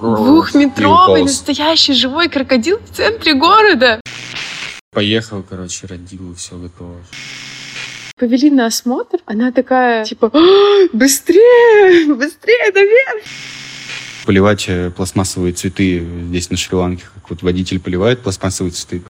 Двухметровый настоящий живой крокодил в центре города. Поехал, короче, родил, все готово. Повели на осмотр, она такая, типа, «А, быстрее, быстрее наверх. Поливать э, пластмассовые цветы здесь на Шри-Ланке, как вот водитель поливает пластмассовые цветы.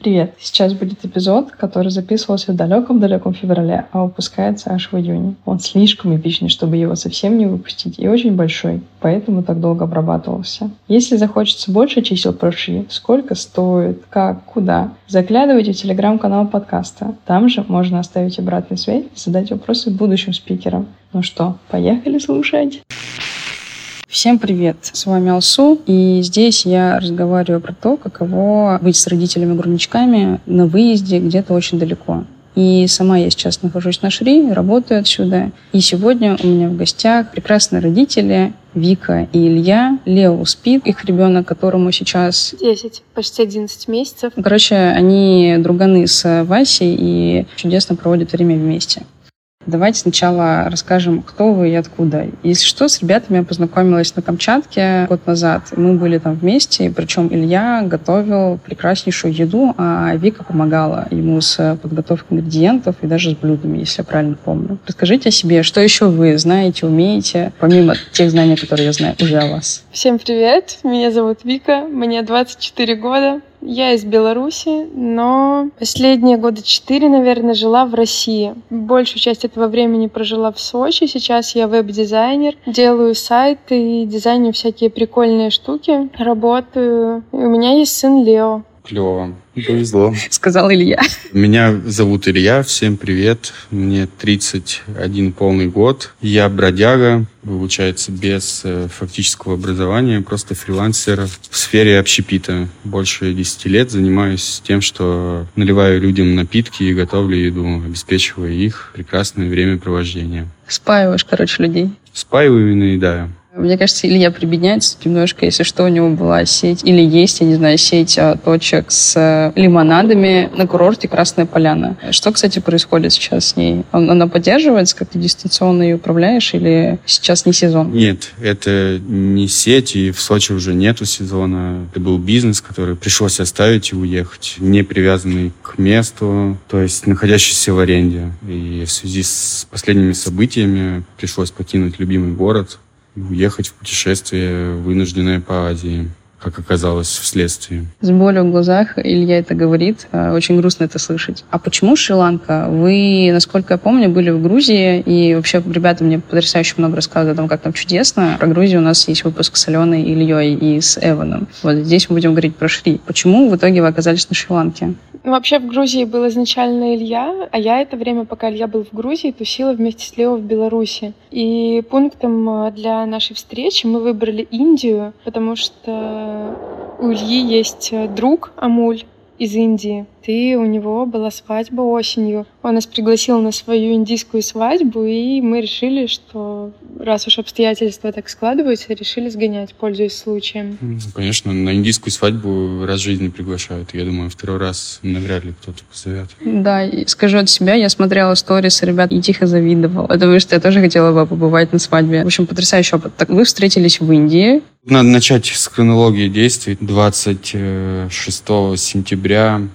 Привет! Сейчас будет эпизод, который записывался в далеком-далеком феврале, а выпускается аж в июне. Он слишком эпичный, чтобы его совсем не выпустить, и очень большой, поэтому так долго обрабатывался. Если захочется больше чисел про Ши, сколько стоит, как, куда, заглядывайте в телеграм-канал подкаста. Там же можно оставить обратную связь и задать вопросы будущим спикерам. Ну что, поехали слушать? Всем привет! С вами Алсу, и здесь я разговариваю про то, каково быть с родителями-грудничками на выезде где-то очень далеко. И сама я сейчас нахожусь на Шри, работаю отсюда. И сегодня у меня в гостях прекрасные родители Вика и Илья. Лео спит, их ребенок, которому сейчас... 10, почти 11 месяцев. Короче, они друганы с Васей и чудесно проводят время вместе. Давайте сначала расскажем, кто вы и откуда. Если что, с ребятами я познакомилась на Камчатке год назад. Мы были там вместе, причем Илья готовил прекраснейшую еду, а Вика помогала ему с подготовкой ингредиентов и даже с блюдами, если я правильно помню. Расскажите о себе, что еще вы знаете, умеете, помимо тех знаний, которые я знаю уже о вас. Всем привет, меня зовут Вика, мне 24 года. Я из Беларуси, но последние года четыре, наверное, жила в России. Большую часть этого времени прожила в Сочи. Сейчас я веб-дизайнер, делаю сайты и дизайню всякие прикольные штуки. Работаю. И у меня есть сын Лео. Клево. Повезло. Сказал Илья. Меня зовут Илья. Всем привет. Мне 31 полный год. Я бродяга, получается, без э, фактического образования, просто фрилансер в сфере общепита. Больше 10 лет занимаюсь тем, что наливаю людям напитки и готовлю еду, обеспечивая их прекрасное времяпровождение. Спаиваешь, короче, людей. Спаиваю и наедаю. Мне кажется, Илья прибедняется немножко, если что, у него была сеть, или есть, я не знаю, сеть а, точек с э, лимонадами на курорте Красная Поляна. Что, кстати, происходит сейчас с ней? Она поддерживается, как ты дистанционно ее управляешь, или сейчас не сезон? Нет, это не сеть, и в Сочи уже нету сезона. Это был бизнес, который пришлось оставить и уехать, не привязанный к месту, то есть находящийся в аренде. И в связи с последними событиями пришлось покинуть любимый город, уехать в путешествие, вынужденное по Азии как оказалось вследствие. С болью в глазах Илья это говорит. Э, очень грустно это слышать. А почему Шри-Ланка? Вы, насколько я помню, были в Грузии, и вообще ребята мне потрясающе много рассказывают о том, как там чудесно. Про Грузию у нас есть выпуск с Аленой, Ильей и с Эваном. Вот здесь мы будем говорить про Шри. Почему в итоге вы оказались на Шри-Ланке? Ну, вообще в Грузии был изначально Илья, а я это время, пока Илья был в Грузии, тусила вместе с Лео в Беларуси. И пунктом э, для нашей встречи мы выбрали Индию, потому что у Ильи есть э, друг Амуль из Индии, и у него была свадьба осенью. Он нас пригласил на свою индийскую свадьбу, и мы решили, что раз уж обстоятельства так складываются, решили сгонять, пользуясь случаем. Ну, конечно, на индийскую свадьбу раз в жизни приглашают. Я думаю, второй раз навряд ли кто-то позовет. Да, и скажу от себя, я смотрела сторис ребят и тихо завидовала, потому что я тоже хотела бы побывать на свадьбе. В общем, потрясающий опыт. Так вы встретились в Индии. Надо начать с хронологии действий. 26 сентября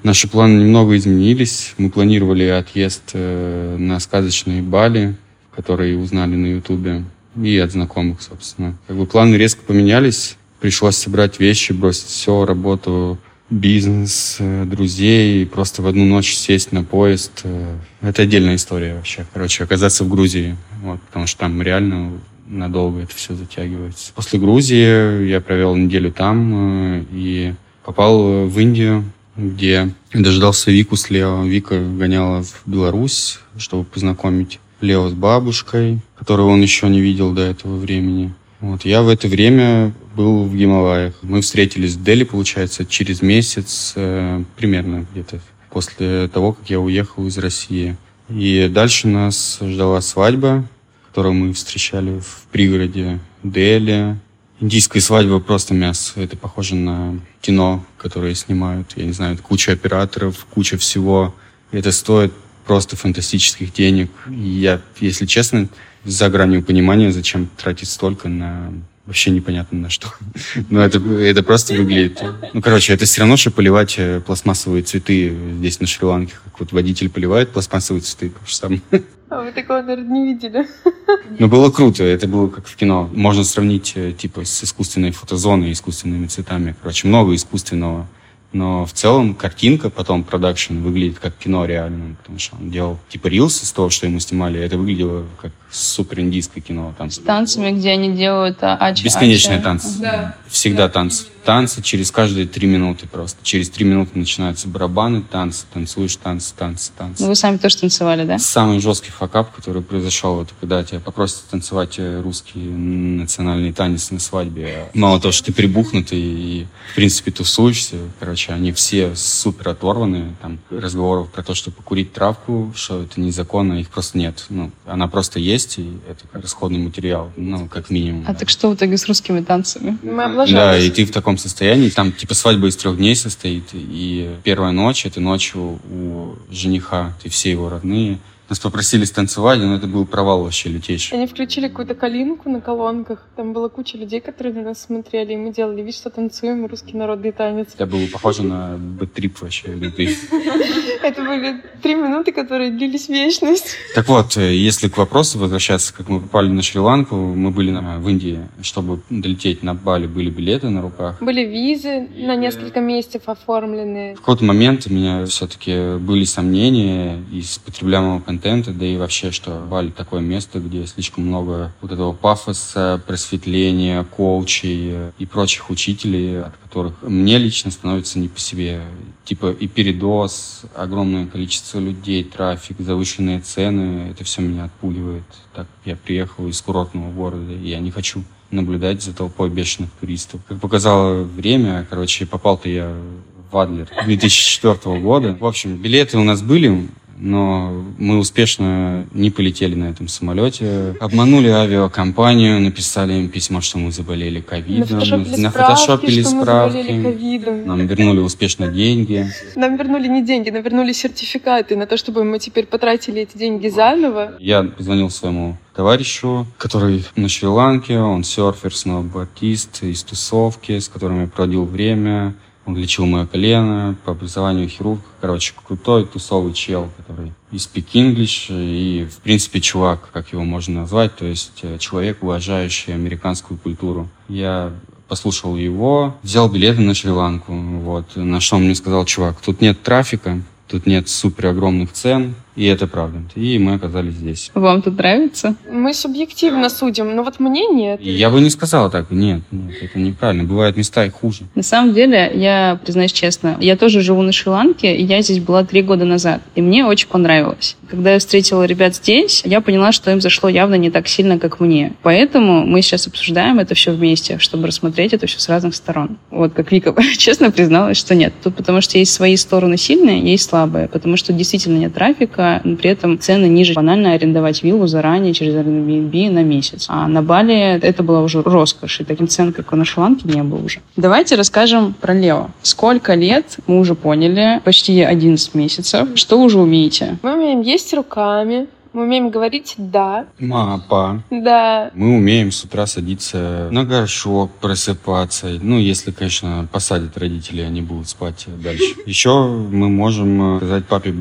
наши планы планы немного изменились. Мы планировали отъезд э, на сказочные Бали, которые узнали на Ютубе, и от знакомых, собственно. Как бы планы резко поменялись. Пришлось собрать вещи, бросить все, работу, бизнес, э, друзей, просто в одну ночь сесть на поезд. Э, это отдельная история вообще. Короче, оказаться в Грузии, вот, потому что там реально надолго это все затягивается. После Грузии я провел неделю там и попал в Индию, где дождался Вику с Лео. Вика гоняла в Беларусь, чтобы познакомить Лео с бабушкой, которую он еще не видел до этого времени. Вот, я в это время был в Гималаях. Мы встретились в Дели, получается, через месяц, э, примерно где-то после того, как я уехал из России. И дальше нас ждала свадьба, которую мы встречали в пригороде Дели. Индийская свадьба просто мясо. Это похоже на кино, которое снимают. Я не знаю, куча операторов, куча всего. Это стоит просто фантастических денег. И я, если честно, за гранью понимания, зачем тратить столько на вообще непонятно на что. Но это, это просто выглядит... Ну, короче, это все равно, что поливать э, пластмассовые цветы здесь на Шри-Ланке. Как вот водитель поливает пластмассовые цветы, то же самое. А вы такого, наверное, не видели. Ну, было круто. Это было как в кино. Можно сравнить, э, типа, с искусственной фотозоной, искусственными цветами. Короче, много искусственного но в целом картинка, потом продакшн выглядит как кино реально, потому что он делал типа рилс из того, что ему снимали, это выглядело как супер индийское кино. Там. С танцами, где они делают а, ача, Бесконечные ача. танцы. Да. Всегда да. танцы. Танцы через каждые три минуты просто. Через три минуты начинаются барабаны, танцы, танцуешь, танцы, танцы, танцы. Ну, вы сами тоже танцевали, да? Самый жесткий факап, который произошел, это когда тебя попросят танцевать э, русский национальный танец на свадьбе. Мало того, что ты прибухнутый и, в принципе, тусуешься, короче, они все супер оторваны. Там разговоров про то, что покурить травку, что это незаконно, их просто нет. Ну, она просто есть, есть, и это расходный материал, ну, как минимум. А так что в итоге с русскими танцами? Мы облажались. Да, и ты в таком состоянии, там типа свадьба из трех дней состоит, и первая ночь, это ночью у жениха, ты все его родные, нас попросили станцевать, но это был провал вообще лютейший. Они включили какую-то калинку на колонках. Там была куча людей, которые на нас смотрели, и мы делали вид, что танцуем русский народный танец. Это было похоже на бэтрип вообще лютый. Это были три минуты, которые длились вечность. Так вот, э, если к вопросу возвращаться, как мы попали на Шри-Ланку, мы были в Индии, чтобы долететь на Бали, были билеты на руках. Были визы на несколько месяцев оформленные. В какой-то момент у меня все-таки были сомнения из потребляемого контента контента, да и вообще, что Бали такое место, где слишком много вот этого пафоса, просветления, коучей и прочих учителей, от которых мне лично становится не по себе. Типа и передоз, огромное количество людей, трафик, завышенные цены, это все меня отпугивает. Так я приехал из курортного города, и я не хочу наблюдать за толпой бешеных туристов. Как показало время, короче, попал-то я в Адлер 2004 года. В общем, билеты у нас были, но мы успешно не полетели на этом самолете. Обманули авиакомпанию, написали им письмо, что мы заболели ковидом. Нафотошопили справки. Нам вернули успешно деньги. Нам вернули не деньги, нам вернули сертификаты на то, чтобы мы теперь потратили эти деньги заново. Я позвонил своему товарищу, который на Шри-Ланке, он серфер, сноубордист из тусовки, с которым я проводил время. Он лечил мое колено, по образованию хирург. Короче, крутой тусовый чел, который и speak English, и, в принципе, чувак, как его можно назвать, то есть э, человек, уважающий американскую культуру. Я послушал его, взял билеты на Шри-Ланку, вот, на что он мне сказал, чувак, тут нет трафика, тут нет супер огромных цен, и это правда. И мы оказались здесь. Вам тут нравится? Мы субъективно судим, но вот мне нет. Я бы не сказала так. Нет, нет, это неправильно. Бывают места и хуже. На самом деле, я признаюсь честно, я тоже живу на Шри-Ланке, и я здесь была три года назад. И мне очень понравилось. Когда я встретила ребят здесь, я поняла, что им зашло явно не так сильно, как мне. Поэтому мы сейчас обсуждаем это все вместе, чтобы рассмотреть это все с разных сторон. Вот как Вика честно призналась, что нет. Тут потому что есть свои стороны сильные, есть слабые. Потому что действительно нет трафика, ипотека, но при этом цены ниже. Банально арендовать виллу заранее через Airbnb на месяц. А на Бали это была уже роскошь, и таким цен, как на Шри-Ланке, не было уже. Давайте расскажем про Лео. Сколько лет, мы уже поняли, почти 11 месяцев. Что уже умеете? Мы умеем есть руками, мы умеем говорить «да». Мапа. Да. Мы умеем с утра садиться на горшок, просыпаться. Ну, если, конечно, посадят родители, они будут спать дальше. Еще мы можем сказать папе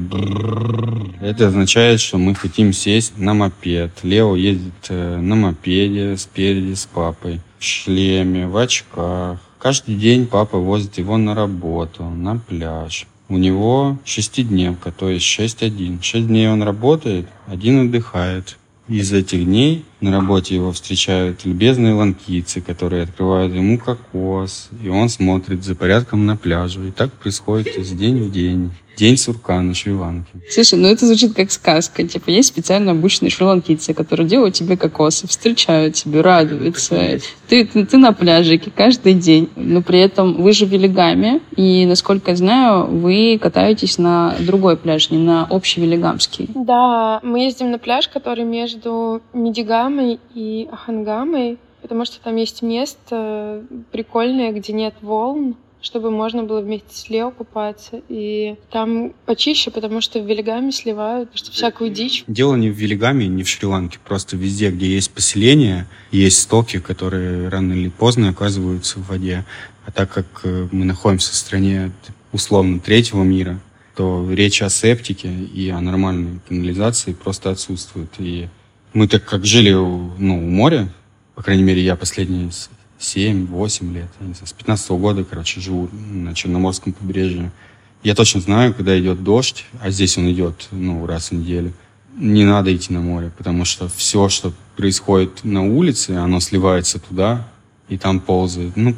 Это означает, что мы хотим сесть на мопед. Лео ездит э, на мопеде спереди с папой. В шлеме, в очках. Каждый день папа возит его на работу, на пляж. У него шестидневка, то есть 6-1. Шесть дней он работает, один отдыхает. Из этих дней на работе его встречают любезные ланкийцы, которые открывают ему кокос, и он смотрит за порядком на пляже. И так происходит из день в день. День сурка на Шри-Ланке. Слушай, ну это звучит как сказка. Типа есть специально обученные шри-ланкийцы, которые делают тебе кокосы, встречают тебя, радуются. Ты, ты, ты на пляжике каждый день. Но при этом вы же в Велигаме, и, насколько я знаю, вы катаетесь на другой пляж, не на общий Велигамский. Да, мы ездим на пляж, который между Медигамой и Ахангамой, потому что там есть место прикольное, где нет волн, чтобы можно было вместе с Лео купаться. И там почище, потому что в Велигаме сливают что всякую дичь. Дело не в Велигаме, не в Шри-Ланке. Просто везде, где есть поселение, есть стоки, которые рано или поздно оказываются в воде. А так как э, мы находимся в стране условно третьего мира, то речь о септике и о нормальной канализации просто отсутствует. И мы так как жили ну, у моря, по крайней мере, я последние 7-8 лет, я не знаю, с 15 -го года, короче, живу на Черноморском побережье. Я точно знаю, когда идет дождь, а здесь он идет, ну, раз в неделю, не надо идти на море, потому что все, что происходит на улице, оно сливается туда и там ползает. Ну,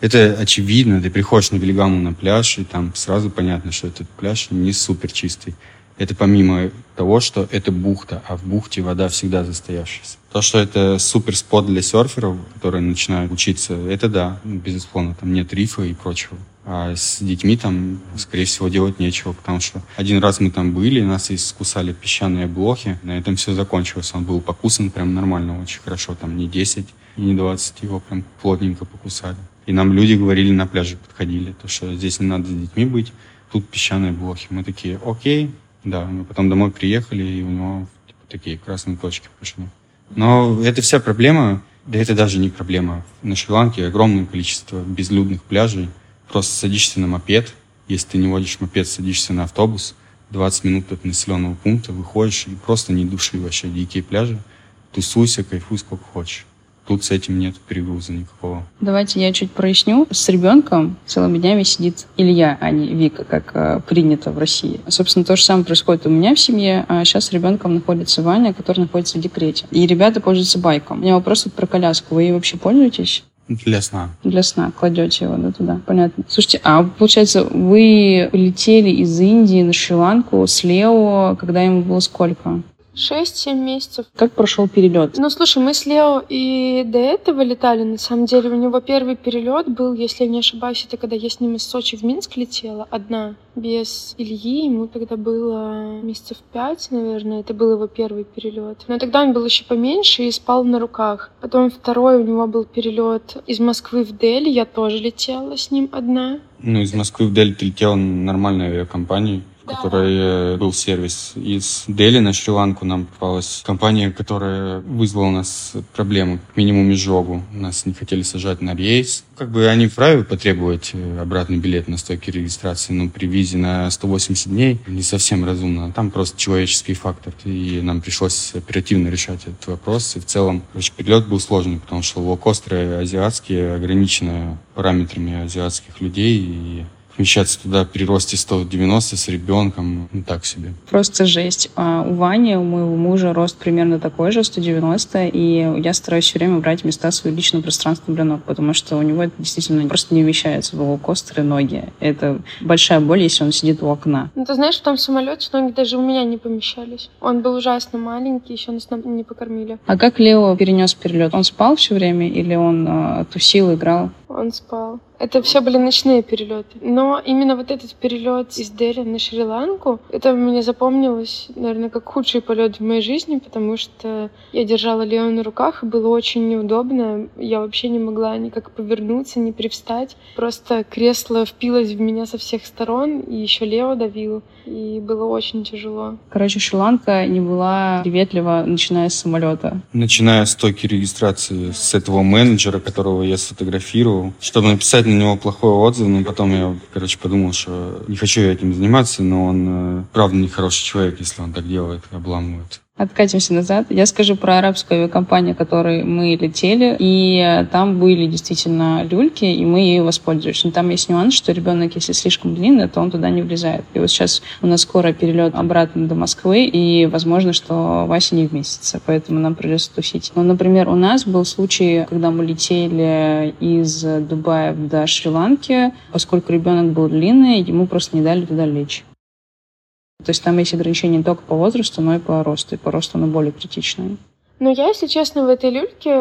это очевидно. Ты приходишь на Велигаму на пляж, и там сразу понятно, что этот пляж не супер чистый. Это помимо того, что это бухта, а в бухте вода всегда застоявшаяся. То, что это супер спот для серферов, которые начинают учиться, это да, безусловно, там нет рифа и прочего. А с детьми там, скорее всего, делать нечего, потому что один раз мы там были, нас искусали песчаные блохи, на этом все закончилось. Он был покусан прям нормально, очень хорошо, там не 10, не 20, его прям плотненько покусали. И нам люди говорили на пляже, подходили, то, что здесь не надо с детьми быть, тут песчаные блохи. Мы такие, окей, да. Мы потом домой приехали, и у него типа, такие красные точки пошли. Но это вся проблема, да это даже не проблема. На Шри-Ланке огромное количество безлюдных пляжей. Просто садишься на мопед, если ты не водишь мопед, садишься на автобус, 20 минут от населенного пункта, выходишь и просто не души вообще дикие пляжи, тусуйся, кайфуй сколько хочешь. Тут с этим нет перегруза никакого. Давайте я чуть проясню. С ребенком целыми днями сидит Илья, а не Вика, как э, принято в России. Собственно, то же самое происходит у меня в семье. А сейчас с ребенком находится Ваня, который находится в декрете. И ребята пользуются байком. У меня вопрос про коляску. Вы ей вообще пользуетесь? Для сна. Для сна. Кладете его да, туда. Понятно. Слушайте, а получается, вы летели из Индии на Шри-Ланку с Лео, когда ему было сколько? 6-7 месяцев. Как прошел перелет? Ну, слушай, мы с Лео и до этого летали, на самом деле. У него первый перелет был, если я не ошибаюсь, это когда я с ним из Сочи в Минск летела, одна, без Ильи. Ему тогда было месяцев пять, наверное. Это был его первый перелет. Но тогда он был еще поменьше и спал на руках. Потом второй у него был перелет из Москвы в Дели. Я тоже летела с ним одна. Ну, из Москвы в Дели ты летела на нормальной авиакомпании которой э, был сервис. Из Дели на Шри-Ланку нам попалась компания, которая вызвала у нас проблемы, как минимум изжогу. Нас не хотели сажать на рейс. Как бы они вправе потребовать э, обратный билет на стойке регистрации, но при визе на 180 дней не совсем разумно. Там просто человеческий фактор, и нам пришлось оперативно решать этот вопрос. И в целом, короче, перелет был сложный, потому что лоукостеры азиатские ограничены параметрами азиатских людей, и вмещаться туда при росте 190 с ребенком, ну так себе. Просто жесть. А у Вани, у моего мужа, рост примерно такой же, 190, и я стараюсь все время брать места в свое личное пространство для ног, потому что у него это действительно просто не вмещается в лоукостеры ноги. Это большая боль, если он сидит у окна. Ну, ты знаешь, в том самолете ноги даже у меня не помещались. Он был ужасно маленький, еще нас не покормили. А как Лео перенес перелет? Он спал все время или он э, тусил, играл? Он спал. Это все были ночные перелеты. Но именно вот этот перелет из Дели на Шри-Ланку, это мне запомнилось, наверное, как худший полет в моей жизни, потому что я держала Лео на руках, и было очень неудобно. Я вообще не могла никак повернуться, ни привстать. Просто кресло впилось в меня со всех сторон, и еще Лео давил, и было очень тяжело. Короче, Шри-Ланка не была приветлива, начиная с самолета. Начиная с стойки регистрации с этого менеджера, которого я сфотографировал, чтобы написать на него плохой отзыв, но потом я, короче, подумал, что не хочу я этим заниматься, но он, э, правда, не хороший человек, если он так делает, обламывает. Откатимся назад. Я скажу про арабскую авиакомпанию, которой мы летели, и там были действительно люльки, и мы ею воспользовались. Но там есть нюанс, что ребенок, если слишком длинный, то он туда не влезает. И вот сейчас у нас скоро перелет обратно до Москвы, и возможно, что Вася не вместится, поэтому нам придется тусить. Но, например, у нас был случай, когда мы летели из Дубая до Шри-Ланки, поскольку ребенок был длинный, ему просто не дали туда лечь. То есть там есть ограничения не только по возрасту, но и по росту. И по росту оно более критичное. Но я, если честно, в этой люльке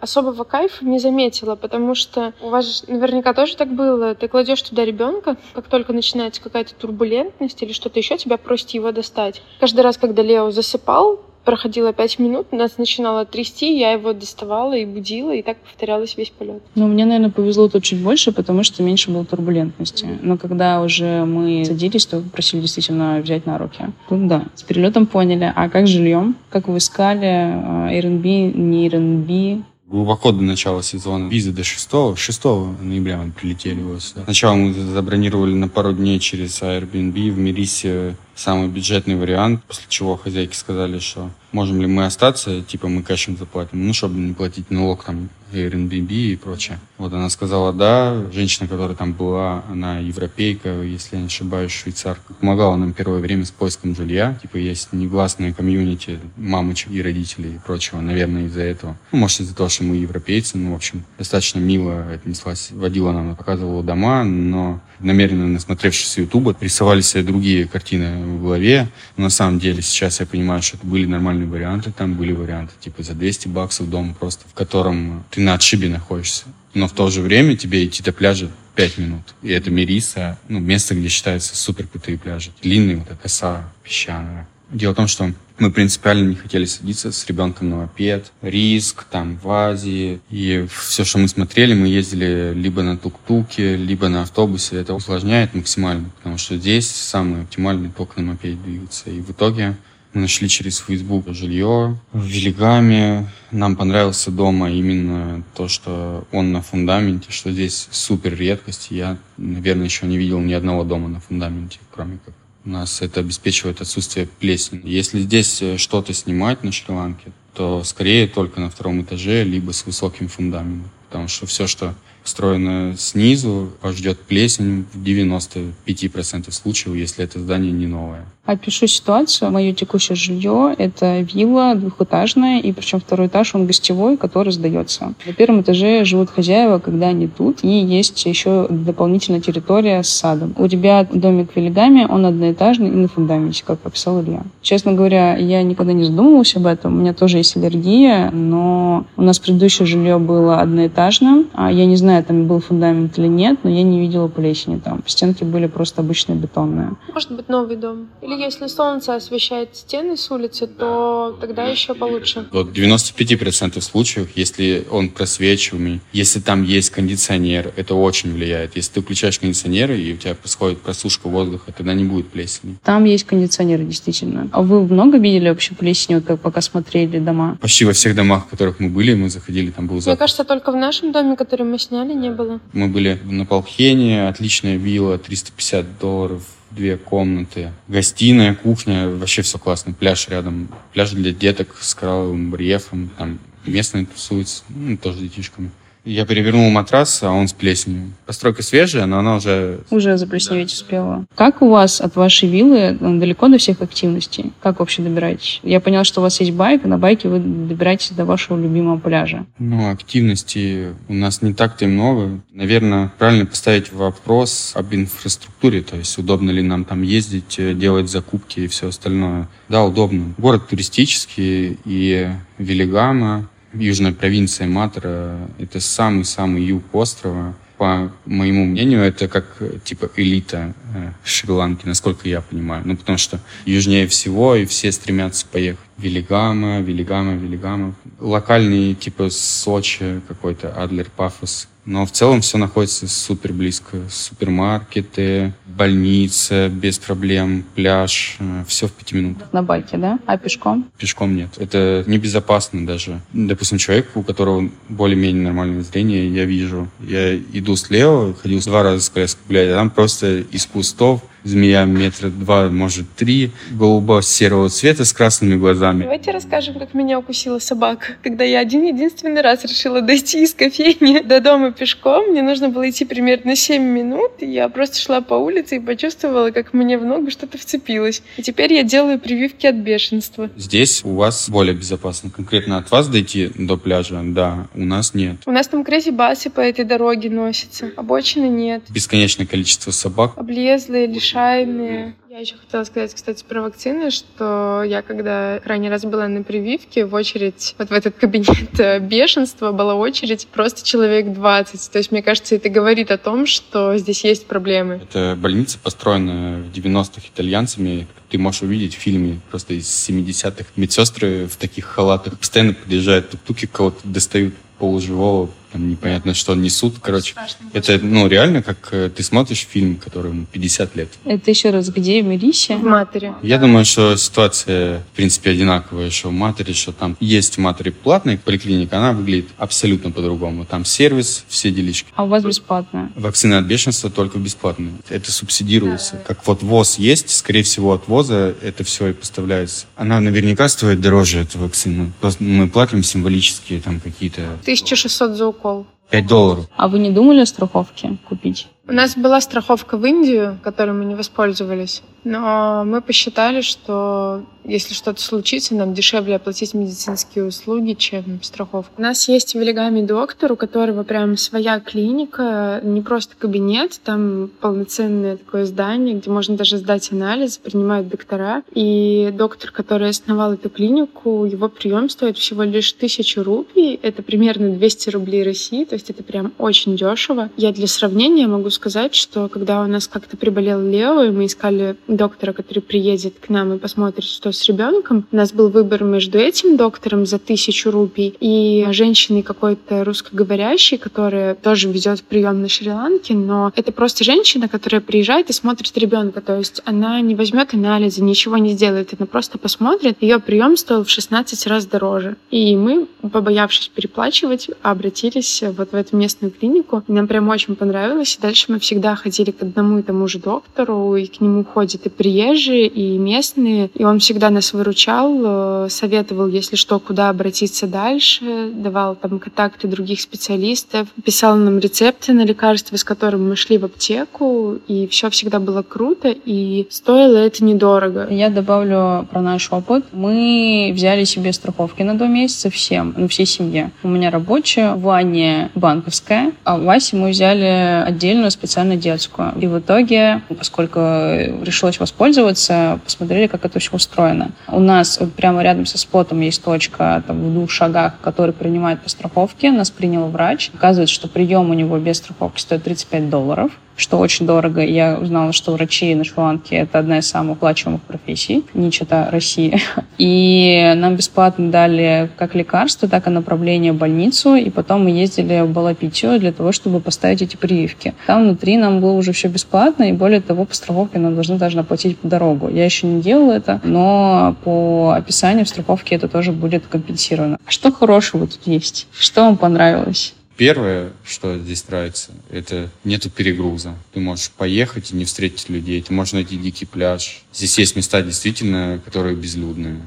особого кайфа не заметила, потому что у вас наверняка тоже так было. Ты кладешь туда ребенка, как только начинается какая-то турбулентность или что-то еще, тебя просит его достать. Каждый раз, когда Лео засыпал, проходило пять минут, нас начинало трясти, я его доставала и будила, и так повторялось весь полет. Ну, мне, наверное, повезло тут чуть больше, потому что меньше было турбулентности. Но когда уже мы садились, то просили действительно взять на руки. Тут да, с перелетом поняли. А как жильем? Как вы искали? А, Airbnb, не Airbnb? глубоко до начала сезона. Визы до 6, 6 ноября мы прилетели вот сюда. Сначала мы забронировали на пару дней через Airbnb в Мерисе самый бюджетный вариант, после чего хозяйки сказали, что можем ли мы остаться, типа мы кэшем заплатим, ну, чтобы не платить налог там Airbnb и прочее. Вот она сказала да. Женщина, которая там была, она европейка, если я не ошибаюсь, швейцарка. Помогала нам первое время с поиском жилья. Типа есть негласные комьюнити мамочек и родителей и прочего, наверное, из-за этого. Ну, может, из-за того, что мы европейцы, ну, в общем, достаточно мило отнеслась. Водила нам, показывала дома, но намеренно насмотревшись с Ютуба, рисовали себе другие картины в голове. Но на самом деле сейчас я понимаю, что это были нормальные варианты. Там были варианты типа за 200 баксов дом просто, в котором ты на отшибе находишься. Но в то же время тебе идти до пляжа 5 минут. И это Мериса, ну, место, где считаются супер крутые пляжи. Длинные, вот эта коса песчаная. Дело в том, что мы принципиально не хотели садиться с ребенком на мопед. Риск, там, в Азии. И все, что мы смотрели, мы ездили либо на тук-туке, либо на автобусе. Это усложняет максимально, потому что здесь самый оптимальный только на мопеде двигаться. И в итоге мы нашли через Facebook жилье в Велигаме. Нам понравился дома именно то, что он на фундаменте, что здесь супер редкость. Я, наверное, еще не видел ни одного дома на фундаменте, кроме как нас это обеспечивает отсутствие плесени. Если здесь э, что-то снимать на Шри-Ланке, то скорее только на втором этаже, либо с высоким фундаментом. Потому что все, что построено снизу, вас ждет плесень в 95% случаев, если это здание не новое. Опишу ситуацию. Мое текущее жилье — это вилла двухэтажная, и причем второй этаж, он гостевой, который сдается. На первом этаже живут хозяева, когда они тут, и есть еще дополнительная территория с садом. У ребят домик в Велигаме, он одноэтажный и на фундаменте, как описал Илья. Честно говоря, я никогда не задумывалась об этом. У меня тоже есть аллергия, но у нас предыдущее жилье было одноэтажным. А я не знаю, там был фундамент или нет, но я не видела плесени там. Стенки были просто обычные бетонные. Может быть, новый дом. Или или если солнце освещает стены с улицы, то тогда еще получше. Вот 95% случаев, если он просвечиваемый, если там есть кондиционер, это очень влияет. Если ты включаешь кондиционер, и у тебя происходит просушка воздуха, тогда не будет плесени. Там есть кондиционер, действительно. А вы много видели вообще плесени, вот как пока смотрели дома? Почти во всех домах, в которых мы были, мы заходили, там был запах. Мне кажется, только в нашем доме, который мы сняли, не было. Мы были на Полхене, отличная вилла, 350 долларов две комнаты, гостиная, кухня, вообще все классно, пляж рядом, пляж для деток с коралловым рельефом, там местные тусуются, ну, тоже детишками. Я перевернул матрас, а он с плесенью. Постройка свежая, но она уже... Уже заплесневеть да. успела. Как у вас от вашей виллы далеко до всех активностей? Как вообще добираетесь? Я поняла, что у вас есть байк, и на байке вы добираетесь до вашего любимого пляжа. Ну, активностей у нас не так-то и много. Наверное, правильно поставить вопрос об инфраструктуре, то есть удобно ли нам там ездить, э, делать закупки и все остальное. Да, удобно. Город туристический, и Велигама, южная провинция Матера — это самый-самый юг острова. По моему мнению, это как типа элита э, Шри-Ланки, насколько я понимаю. Ну, потому что южнее всего, и все стремятся поехать. Велигама, Велигама, Велигама. Локальный типа Сочи какой-то, Адлер, Пафос — но в целом все находится супер близко. Супермаркеты, больница без проблем, пляж, э, все в пяти минутах. На байке, да? А пешком? Пешком нет. Это небезопасно даже. Допустим, человек, у которого более-менее нормальное зрение, я вижу. Я иду слева, ходил два раза с коляской гулять, а там просто из кустов змея метра два, может, три, голубо-серого цвета с красными глазами. Давайте расскажем, как меня укусила собака. Когда я один-единственный раз решила дойти из кофейни до дома пешком, мне нужно было идти примерно 7 минут, и я просто шла по улице и почувствовала, как мне в ногу что-то вцепилось. И теперь я делаю прививки от бешенства. Здесь у вас более безопасно. Конкретно от вас дойти до пляжа, да, у нас нет. У нас там крэзи-басы по этой дороге носятся, обочины нет. Бесконечное количество собак. Облезлые, лишайные. Я еще хотела сказать, кстати, про вакцины, что я когда крайний раз была на прививке, в очередь, вот в этот кабинет э, бешенства была очередь просто человек 20. То есть, мне кажется, это говорит о том, что здесь есть проблемы. Это больница, построенная в 90-х итальянцами. Ты можешь увидеть в фильме просто из 70-х медсестры в таких халатах постоянно подъезжают тук-туки, кого-то достают полуживого, там непонятно что несут. Короче, это ну реально как э, ты смотришь фильм, которому 50 лет. Это еще раз где? В Мирисе? В матери. Я думаю, что ситуация, в принципе, одинаковая, что в матери, что там есть в матери платная поликлиника, она выглядит абсолютно по-другому. Там сервис, все делишки. А у вас бесплатная? Вакцины от бешенства только бесплатные. Это субсидируется. Как вот ВОЗ есть, скорее всего, от ВОЗа это все и поставляется. Она наверняка стоит дороже, эта вакцина. Просто мы платим символические там какие-то 1600 за укол. people 5 долларов. А вы не думали о страховке купить? У нас была страховка в Индию, которой мы не воспользовались. Но мы посчитали, что если что-то случится, нам дешевле оплатить медицинские услуги, чем страховку. У нас есть в Велигаме доктор, у которого прям своя клиника, не просто кабинет, там полноценное такое здание, где можно даже сдать анализ, принимают доктора. И доктор, который основал эту клинику, его прием стоит всего лишь тысячу рупий. Это примерно 200 рублей России, то есть это прям очень дешево. Я для сравнения могу сказать, что когда у нас как-то приболел Лео, и мы искали доктора, который приедет к нам и посмотрит, что с ребенком, у нас был выбор между этим доктором за тысячу рупий и женщиной какой-то русскоговорящей, которая тоже ведет прием на Шри-Ланке, но это просто женщина, которая приезжает и смотрит ребенка, то есть она не возьмет анализы, ничего не сделает, она просто посмотрит. Ее прием стоил в 16 раз дороже. И мы, побоявшись переплачивать, обратились вот в эту местную клинику. И нам прям очень понравилось. И дальше мы всегда ходили к одному и тому же доктору, и к нему ходят и приезжие, и местные. И он всегда нас выручал, э, советовал, если что, куда обратиться дальше, давал там контакты других специалистов, писал нам рецепты на лекарства, с которыми мы шли в аптеку, и все всегда было круто, и стоило это недорого. Я добавлю про наш опыт. Мы взяли себе страховки на два месяца всем, ну, всей семье. У меня рабочая, Ваня банковская, а Васе мы взяли отдельную специально детскую. И в итоге, поскольку решилось воспользоваться, посмотрели, как это все устроено. У нас прямо рядом со спотом есть точка там, в двух шагах, который принимает по страховке. Нас принял врач. Оказывается, что прием у него без страховки стоит 35 долларов что очень дорого. Я узнала, что врачи на Шри-Ланке — это одна из самых оплачиваемых профессий, не чета России. И нам бесплатно дали как лекарства, так и направление в больницу, и потом мы ездили в Балапитию для того, чтобы поставить эти прививки. Там внутри нам было уже все бесплатно, и более того, по страховке нам должны даже оплатить дорогу. Я еще не делала это, но по описанию в страховке это тоже будет компенсировано. А что хорошего тут есть? Что вам понравилось? Первое, что здесь нравится, это нету перегруза. Ты можешь поехать и не встретить людей. Ты можешь найти дикий пляж. Здесь есть места действительно, которые безлюдные.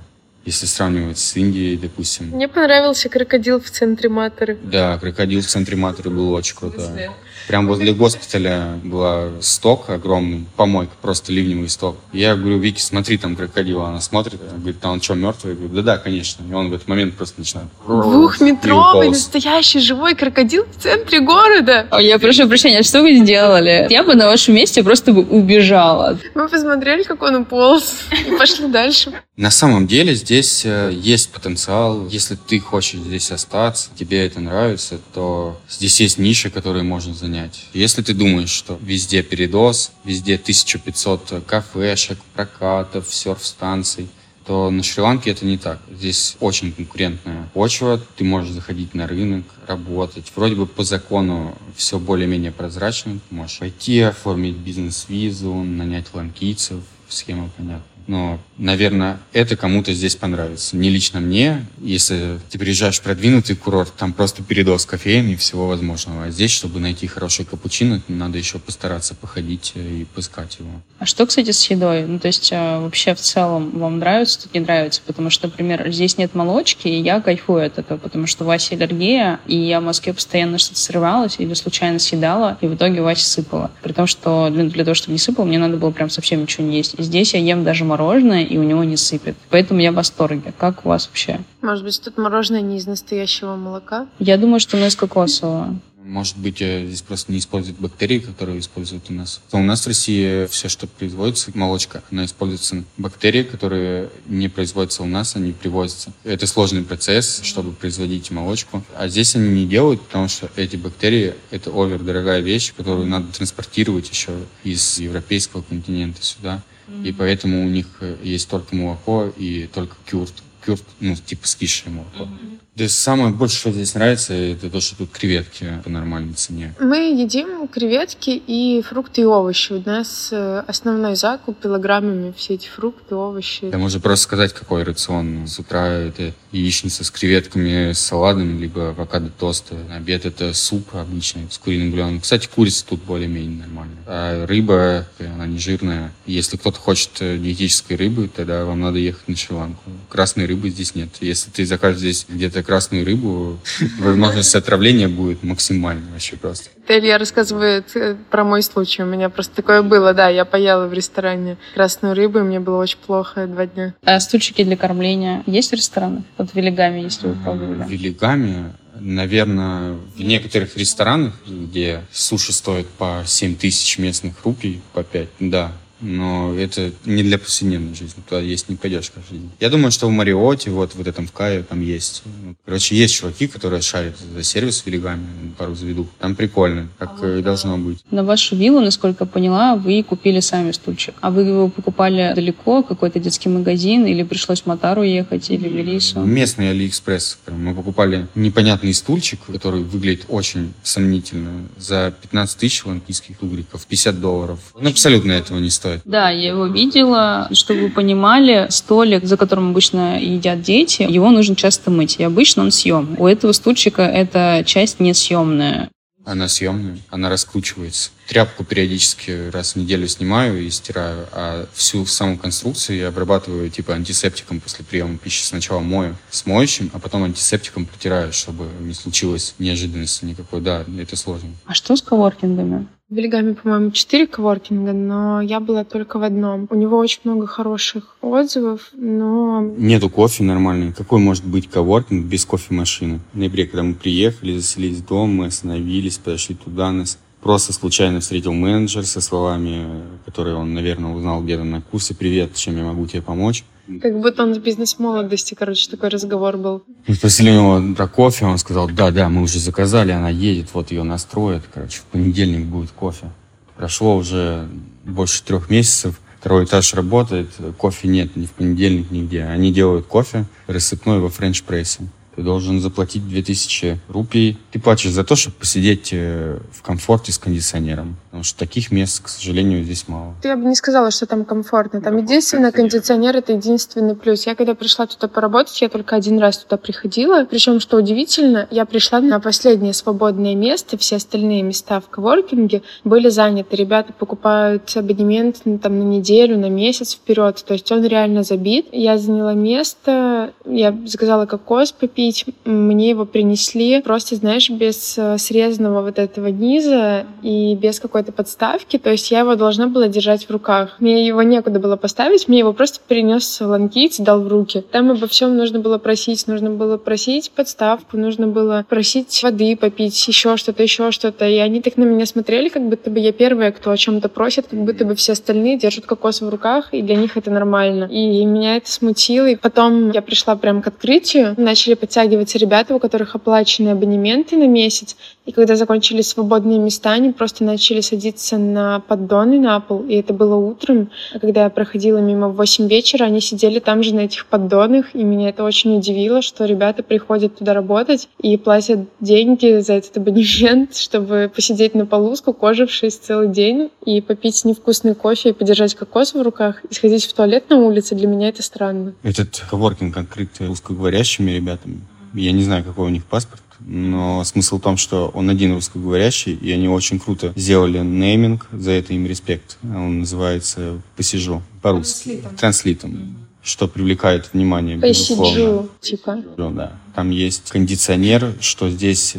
Если сравнивать с Индией, допустим. Мне понравился крокодил в центре Маторы. Да, крокодил в центре Маторы был очень крутой. Прям возле госпиталя была сток огромный, помойка, просто ливневый сток. Я говорю, Вики, смотри, там крокодил. Она смотрит, говорит, там он что, мертвый? Я говорю, да-да, конечно. И он в этот момент просто начинает... Двухметровый настоящий живой крокодил в центре города. О, я прошу прощения, что вы сделали? Я бы на вашем месте просто бы убежала. Мы посмотрели, как он уполз, и пошли дальше. На самом деле здесь э, есть потенциал. Если ты хочешь здесь остаться, тебе это нравится, то здесь есть ниши, которые можно занять. Если ты думаешь, что везде передоз, везде 1500 кафешек, прокатов, серф-станций, то на Шри-Ланке это не так. Здесь очень конкурентная почва, ты можешь заходить на рынок, работать. Вроде бы по закону все более-менее прозрачно. Ты можешь пойти, оформить бизнес-визу, нанять ланкийцев, схема понятна. Но, наверное, это кому-то здесь понравится. Не лично мне. Если ты приезжаешь в продвинутый курорт, там просто передоз кофеин и всего возможного. А здесь, чтобы найти хороший капучино, надо еще постараться походить и поискать его. А что, кстати, с едой? Ну, то есть а, вообще в целом вам нравится, тут не нравится? Потому что, например, здесь нет молочки, и я кайфую от этого, потому что у Васи аллергия, и я в Москве постоянно что-то срывалась или случайно съедала, и в итоге Вася сыпала. При том, что для, для того, чтобы не сыпал, мне надо было прям совсем ничего не есть. И здесь я ем даже мороженое, мороженое, и у него не сыпет. Поэтому я в восторге. Как у вас вообще? Может быть, тут мороженое не из настоящего молока? Я думаю, что оно из кокосового. Может быть, э, здесь просто не используют бактерии, которые используют у нас. То у нас в России все, что производится, молочка, она используется бактерии, которые не производятся у нас, они привозятся. Это сложный процесс, чтобы производить молочку. А здесь они не делают, потому что эти бактерии — это овер дорогая вещь, которую надо транспортировать еще из европейского континента сюда. И поэтому у них э, есть только молоко и только кюрт. Кюрт, ну, типа скисшее молоко. Mm-hmm. Да самое больше, что здесь нравится, это то, что тут креветки по нормальной цене. Мы едим креветки и фрукты и овощи. У нас э, основной закуп килограммами все эти фрукты, овощи. Да можно просто сказать, какой рацион. С утра это яичница с креветками, с салатом, либо авокадо тост. На обед это суп обычный с куриным бульоном. Кстати, курица тут более-менее нормальная. А рыба, она не жирная. Если кто-то хочет э, диетической рыбы, тогда вам надо ехать на Шри-Ланку. Красной рыбы здесь нет. Если ты закажешь здесь где-то красную рыбу, возможность отравления будет максимальной вообще просто. Это Илья рассказывает э, про мой случай. У меня просто такое было, да, я поела в ресторане красную рыбу, и мне было очень плохо два дня. А стульчики для кормления есть в ресторанах? Вот в Велигаме, если вы пробовали. В Велигаме Наверное, в некоторых ресторанах, где суши стоят по 7 тысяч местных рупий, по 5, да, но это не для повседневной жизни. Туда есть не пойдешь каждый день. Я думаю, что в Мариоте, вот в этом в Кае, там есть. Ну, короче, есть чуваки, которые шарят за сервис Велигамы, пару заведу. Там прикольно, как а и должно быть. На вашу виллу, насколько я поняла, вы купили сами стульчик. А вы его покупали далеко, какой-то детский магазин, или пришлось в Матару ехать, или в Велису? Местный Алиэкспресс. Мы покупали непонятный стульчик, который выглядит очень сомнительно, за 15 тысяч ланкийских тугриков, 50 долларов. Он абсолютно этого не стоит стоит. Да, я его видела. Чтобы вы понимали, столик, за которым обычно едят дети, его нужно часто мыть. И обычно он съемный. У этого стульчика эта часть несъемная. Она съемная, она раскручивается. Тряпку периодически раз в неделю снимаю и стираю, а всю саму конструкцию я обрабатываю типа антисептиком после приема пищи. Сначала мою с моющим, а потом антисептиком протираю, чтобы не случилось неожиданности никакой. Да, это сложно. А что с коворкингами? В Велигаме, по-моему, четыре коворкинга, но я была только в одном. У него очень много хороших отзывов, но... Нету кофе нормальный. Какой может быть коворкинг без кофемашины? В ноябре, когда мы приехали, заселились в дом, мы остановились, подошли туда, нас просто случайно встретил менеджер со словами, которые он, наверное, узнал где-то на курсе. «Привет, чем я могу тебе помочь?» Как будто он с бизнес-молодости, короче, такой разговор был. Мы спросили его про кофе, он сказал, да, да, мы уже заказали, она едет, вот ее настроят, короче, в понедельник будет кофе. Прошло уже больше трех месяцев, второй этаж работает, кофе нет ни в понедельник, нигде. Они делают кофе рассыпной во френч-прессе ты должен заплатить 2000 рупий. Ты платишь за то, чтобы посидеть э, в комфорте с кондиционером. Потому что таких мест, к сожалению, здесь мало. Я бы не сказала, что там комфортно. Там единственное, кондиционер — это единственный плюс. Я когда пришла туда поработать, я только один раз туда приходила. Причем, что удивительно, я пришла на последнее свободное место. Все остальные места в коворкинге были заняты. Ребята покупают абонемент ну, там, на неделю, на месяц вперед. То есть он реально забит. Я заняла место, я заказала кокос попить, купить. Мне его принесли просто, знаешь, без э, срезанного вот этого низа и без какой-то подставки. То есть я его должна была держать в руках. Мне его некуда было поставить, мне его просто принес ланкийц и дал в руки. Там обо всем нужно было просить. Нужно было просить подставку, нужно было просить воды попить, еще что-то, еще что-то. И они так на меня смотрели, как будто бы я первая, кто о чем-то просит, как будто бы все остальные держат кокос в руках, и для них это нормально. И меня это смутило. И потом я пришла прямо к открытию, начали подтягивать подтягиваться ребята, у которых оплачены абонементы на месяц, и когда закончились свободные места, они просто начали садиться на поддоны на пол, и это было утром. А когда я проходила мимо в 8 вечера, они сидели там же на этих поддонах, и меня это очень удивило, что ребята приходят туда работать и платят деньги за этот абонемент, чтобы посидеть на полу, скукожившись целый день, и попить невкусный кофе, и подержать кокос в руках, и сходить в туалет на улице, для меня это странно. Этот коворкинг открыт русскоговорящими ребятами. Я не знаю, какой у них паспорт, но смысл в том, что он один русскоговорящий, и они очень круто сделали нейминг, за это им респект. Он называется «Посижу» по-русски. Транслитом. Что привлекает внимание, безусловно. типа. Да. Там есть кондиционер, что здесь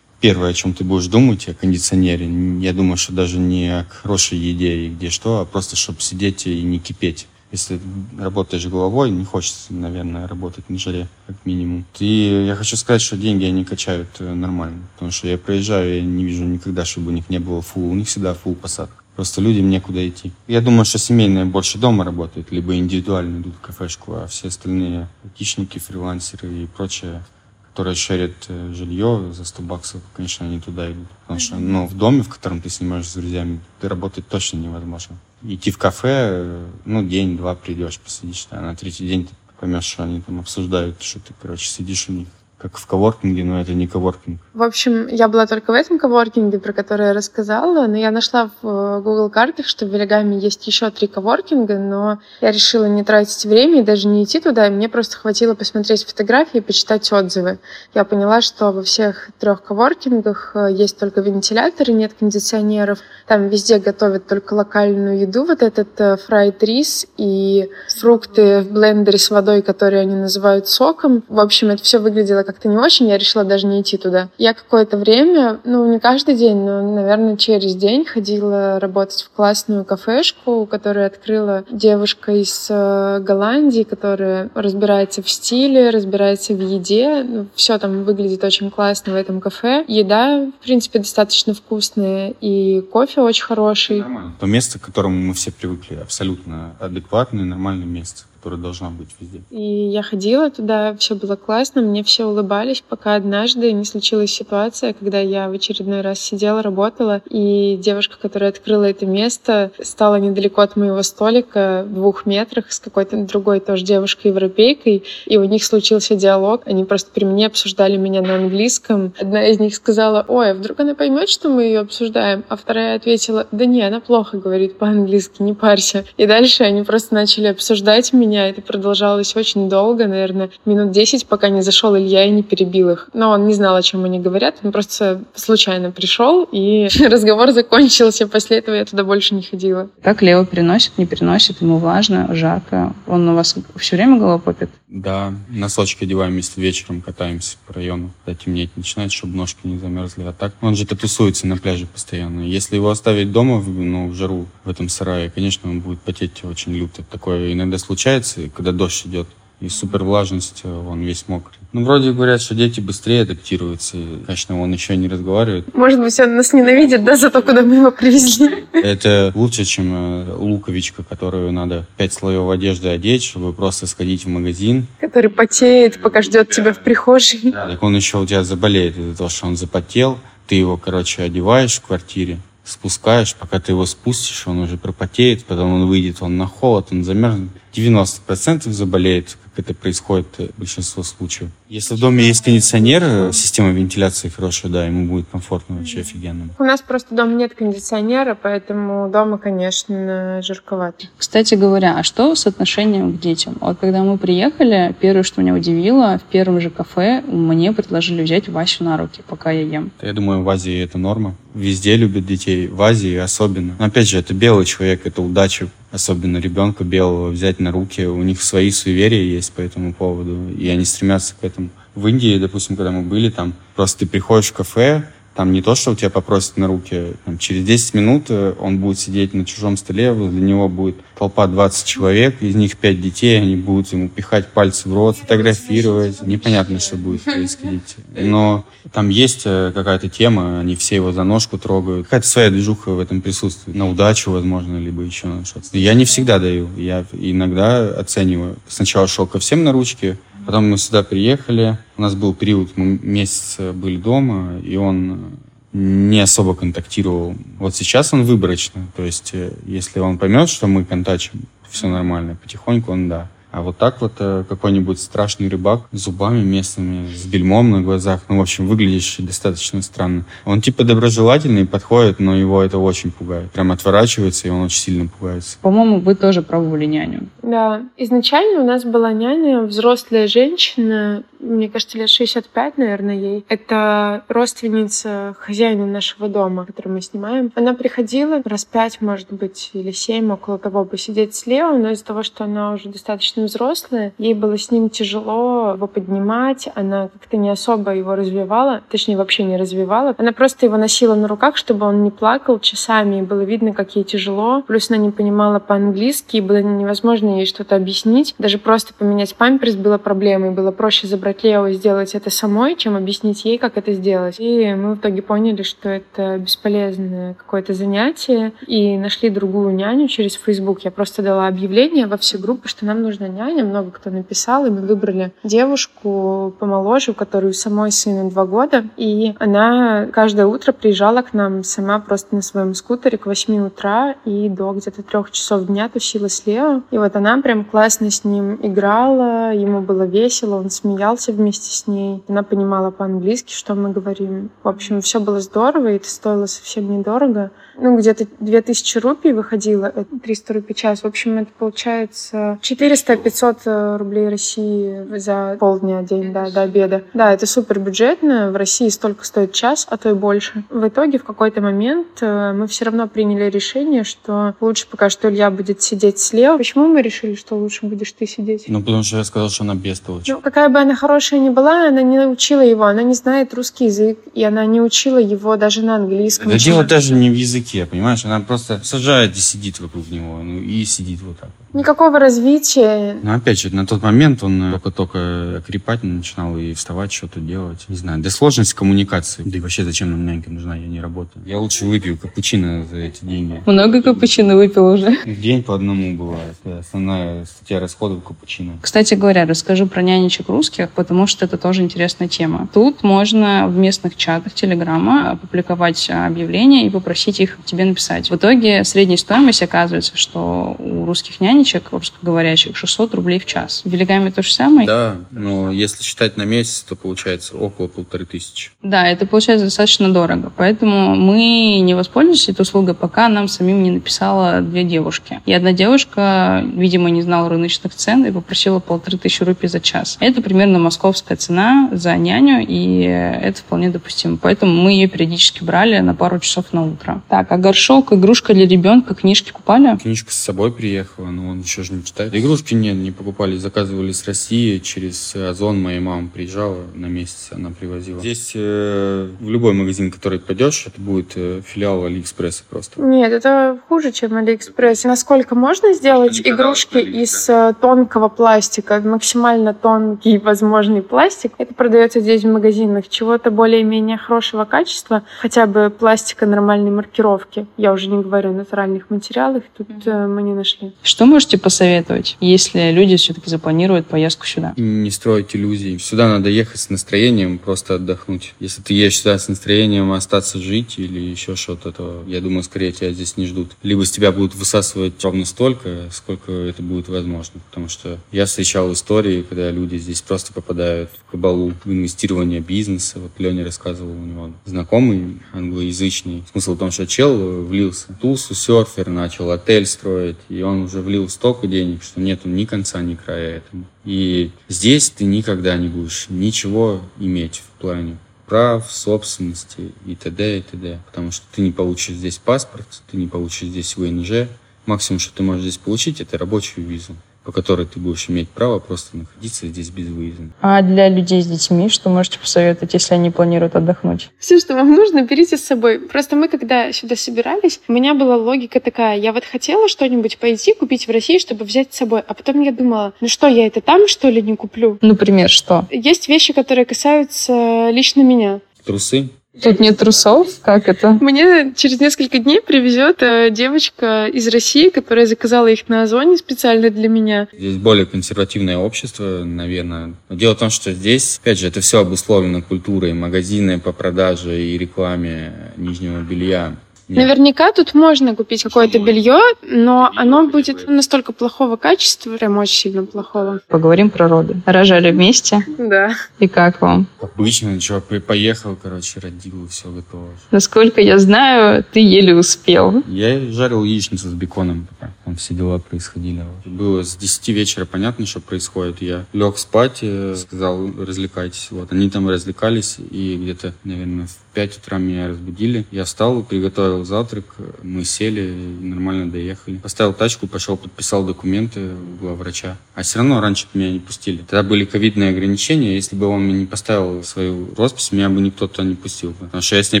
первое, о чем ты будешь думать, о кондиционере. Я думаю, что даже не о хорошей еде и где что, а просто, чтобы сидеть и не кипеть Если работаешь головой, не хочется, наверное, работать на жаре, как минимум. И я хочу сказать, что деньги они качают э, нормально. Потому что я проезжаю, я не вижу никогда, чтобы у них не было фул. У них всегда фул посадка. Просто людям некуда идти. Я думаю, что семейные больше дома работают, либо индивидуально идут в кафешку, а все остальные айтишники, фрилансеры и прочее, которые шерят э, жилье за 100 баксов, конечно, они туда идут. Потому что ну, в доме, в котором ты снимаешь с друзьями, ты работать точно невозможно. Идти в кафе, э, ну, день-два придешь, посидишь, а на третий день ты поймешь, что они там обсуждают, что ты, короче, сидишь у них как в коворкинге, но это не коворкинг. В общем, я была только в этом коворкинге, про который я рассказала, но я нашла в э, Google картах, что в Велигаме есть еще три коворкинга, но я решила не тратить время и даже не идти туда, и мне просто хватило посмотреть фотографии и почитать отзывы. Я поняла, что во всех трех коворкингах э, есть только вентиляторы, нет кондиционеров, там везде готовят только локальную еду, вот этот э, фрайд рис и фрукты в блендере с водой, которые они называют соком. В общем, это все выглядело как-то не очень, я решила даже не идти туда. Я какое-то время, ну, не каждый день, но, наверное, через день ходила работать в классную кафешку, которую открыла девушка из э, Голландии, которая разбирается в стиле, разбирается в еде. Ну, все там выглядит очень классно в этом кафе. Еда, в принципе, достаточно вкусная, и кофе очень хороший. Нормально. То место, к которому мы все привыкли, абсолютно адекватное, нормальное место которая должна быть везде. И я ходила туда, все было классно, мне все улыбались, пока однажды не случилась ситуация, когда я в очередной раз сидела, работала, и девушка, которая открыла это место, стала недалеко от моего столика, в двух метрах, с какой-то другой тоже девушкой-европейкой, и у них случился диалог, они просто при мне обсуждали меня на английском. Одна из них сказала, ой, а вдруг она поймет, что мы ее обсуждаем? А вторая ответила, да не, она плохо говорит по-английски, не парься. И дальше они просто начали обсуждать меня, меня это продолжалось очень долго, наверное, минут десять, пока не зашел Илья и не перебил их. Но он не знал, о чем они говорят, он просто случайно пришел, и разговор закончился. После этого я туда больше не ходила. Как Лео переносит, не переносит, ему влажно, жарко. Он у вас все время голопопит? Да, носочки одеваем вместе вечером, катаемся по району, когда темнеть начинает, чтобы ножки не замерзли. А так он же тусуется на пляже постоянно. Если его оставить дома, ну, в жару, в этом сарае, конечно, он будет потеть очень люто. Такое иногда случается, когда дождь идет и супер влажность, он весь мокрый. Ну, вроде говорят, что дети быстрее адаптируются. И, конечно, он еще не разговаривает. Может быть, он нас ненавидит, да, за то, куда мы его привезли? Это лучше, чем э, луковичка, которую надо пять слоев одежды одеть, чтобы просто сходить в магазин. Который потеет, пока ждет тебя в прихожей. Да, так он еще у тебя заболеет из-за того, что он запотел. Ты его, короче, одеваешь в квартире, спускаешь, пока ты его спустишь, он уже пропотеет, потом он выйдет, он на холод, он замерзнет. 90% заболеет, как это происходит в большинстве случаев. Если в доме есть кондиционер, э, система вентиляции хорошая, да, ему будет комфортно вообще офигенно. У нас просто дома нет кондиционера, поэтому дома, конечно, жарковато. Кстати говоря, а что с отношением к детям? Вот когда мы приехали, первое, что меня удивило, в первом же кафе мне предложили взять Васю на руки, пока я ем. Я думаю, в Азии это норма. Везде любят детей, в Азии особенно. Но опять же, это белый человек, это удача особенно ребенка белого, взять на руки. У них свои суеверия есть по этому поводу, и они стремятся к этому. В Индии, допустим, когда мы были там, просто ты приходишь в кафе, там не то, что у тебя попросят на руки. Там, через 10 минут э, он будет сидеть на чужом столе, возле него будет толпа 20 человек, из них 5 детей, они будут ему пихать пальцы в рот, фотографировать. Непонятно, что будет происходить. Но там есть э, какая-то тема, они все его за ножку трогают. Какая-то своя движуха в этом присутствует. На удачу, возможно, либо еще на что-то. Я не всегда даю. Я иногда оцениваю. Сначала шел ко всем на ручки, Потом мы сюда приехали. У нас был период, мы месяц были дома, и он не особо контактировал. Вот сейчас он выборочно. То есть, э, если он поймет, что мы контачим, все нормально, потихоньку он да. А вот так вот э, какой-нибудь страшный рыбак с зубами местными, с бельмом на глазах, ну, в общем, выглядящий достаточно странно. Он типа доброжелательный, подходит, но его это очень пугает. Прям отворачивается, и он очень сильно пугается. По-моему, вы тоже пробовали няню. Да. Изначально у нас была няня, взрослая женщина, мне кажется, лет 65, наверное, ей. Это родственница хозяина нашего дома, который мы снимаем. Она приходила раз пять, может быть, или семь, около того, посидеть слева, но из-за того, что она уже достаточно взрослая, ей было с ним тяжело его поднимать, она как-то не особо его развивала, точнее, вообще не развивала. Она просто его носила на руках, чтобы он не плакал часами, и было видно, как ей тяжело. Плюс она не понимала по-английски, и было невозможно ей что-то объяснить. Даже просто поменять памперс было проблемой, было проще забрать Лео и сделать это самой, чем объяснить ей, как это сделать. И мы в итоге поняли, что это бесполезное какое-то занятие, и нашли другую няню через Facebook. Я просто дала объявление во все группы, что нам нужна няня. Много кто написал, и мы выбрали девушку помоложе, у которой самой сыну два года. И она каждое утро приезжала к нам сама просто на своем скутере к 8 утра и до где-то трех часов дня тусила с Лео. И вот она прям классно с ним играла, ему было весело, он смеялся вместе с ней. Она понимала по-английски, что мы говорим. В общем, все было здорово, и это стоило совсем недорого ну, где-то 2000 рупий выходило, это 300 рупий час. В общем, это получается 400-500 э, рублей России за полдня, день, да, до обеда. Да, это супер бюджетно. В России столько стоит час, а то и больше. В итоге в какой-то момент э, мы все равно приняли решение, что лучше пока что Илья будет сидеть слева. Почему мы решили, что лучше будешь ты сидеть? Ну, потому что я сказал, что она бестолочь. Ну, какая бы она хорошая ни была, она не учила его, она не знает русский язык, и она не учила его даже на английском. Это дело даже не в языке языке, понимаешь? Она просто сажает и сидит вокруг него, ну и сидит вот так. Никакого развития. Но опять же, на тот момент он только-только окрепать начинал и вставать, что-то делать. Не знаю, да сложность коммуникации. Да и вообще, зачем нам нянька нужна, я не работаю. Я лучше выпью капучино за эти деньги. Много капучино выпил уже? В день по одному бывает. Это основная статья расходов капучино. Кстати говоря, расскажу про нянечек русских, потому что это тоже интересная тема. Тут можно в местных чатах Телеграма опубликовать объявление и попросить их тебе написать. В итоге средняя стоимость оказывается, что у русских нянечек русскоговорящих 600 рублей в час. В Белигаме то же самое? Да, но если считать на месяц, то получается около полторы тысячи. Да, это получается достаточно дорого. Поэтому мы не воспользовались этой услугой, пока нам самим не написала две девушки. И одна девушка, видимо, не знала рыночных цен и попросила полторы тысячи рублей за час. Это примерно московская цена за няню, и это вполне допустимо. Поэтому мы ее периодически брали на пару часов на утро. Так, а горшок, игрушка для ребенка, книжки купали? Книжка с собой приехала, но он еще же не читает. Игрушки нет, не покупали, заказывали с России, через Озон моя мама приезжала на месяц, она привозила. Здесь э, в любой магазин, который пойдешь, это будет э, филиал Алиэкспресса просто. Нет, это хуже, чем Алиэкспресс. Насколько можно сделать игрушки из э, тонкого пластика, максимально тонкий возможный пластик, это продается здесь в магазинах. Чего-то более-менее хорошего качества, хотя бы пластика нормальной маркировки. Я уже не говорю о натуральных материалах, тут mm-hmm. мы не нашли. Что можете посоветовать, если люди все-таки запланируют поездку сюда? Не строить иллюзий. Сюда надо ехать с настроением, просто отдохнуть. Если ты едешь сюда с настроением остаться жить или еще что-то, то я думаю, скорее тебя здесь не ждут. Либо с тебя будут высасывать ровно столько, сколько это будет возможно. Потому что я встречал истории, когда люди здесь просто попадают в кабалу в инвестирование бизнеса. Вот Леня рассказывал, у него знакомый англоязычный. Смысл в том, что чел влился тусу, серфер, начал отель строить, и он уже влил столько денег, что нету ни конца, ни края этому. И здесь ты никогда не будешь ничего иметь в плане прав, собственности и т.д. и т.д. Потому что ты не получишь здесь паспорт, ты не получишь здесь ВНЖ. Максимум, что ты можешь здесь получить, это рабочую визу по которой ты будешь иметь право просто находиться здесь без выезда. А для людей с детьми что можете посоветовать, если они планируют отдохнуть? Все, что вам нужно, берите с собой. Просто мы, когда сюда собирались, у меня была логика такая. Я вот хотела что-нибудь пойти купить в России, чтобы взять с собой. А потом я думала, ну что, я это там, что ли, не куплю? Например, что? Есть вещи, которые касаются лично меня. Трусы? Тут нет трусов? Как это? Мне через несколько дней привезет э, девочка из России, которая заказала их на Озоне специально для меня. Здесь более консервативное общество, наверное. Но дело в том, что здесь, опять же, это все обусловлено культурой, магазины по продаже и рекламе нижнего белья. Нет. Наверняка тут можно купить какое-то белье, но оно будет настолько плохого качества, прям очень сильно плохого. Поговорим про роды. Рожали вместе? Да. И как вам? Обычно, что, поехал, короче, родил, все готово. Насколько я знаю, ты еле успел. Я жарил яичницу с беконом. там все дела происходили. Было с 10 вечера понятно, что происходит. Я лег спать, э, сказал, развлекайтесь. Вот, они там развлекались, и где-то, наверное, в 5 утра меня разбудили. Я встал, приготовил завтрак, мы сели нормально доехали. Поставил тачку, пошел, подписал документы у врача. А все равно раньше меня не пустили. Тогда были ковидные ограничения. Если бы он мне не поставил свою роспись, меня бы никто туда не пустил. Потому что я с ней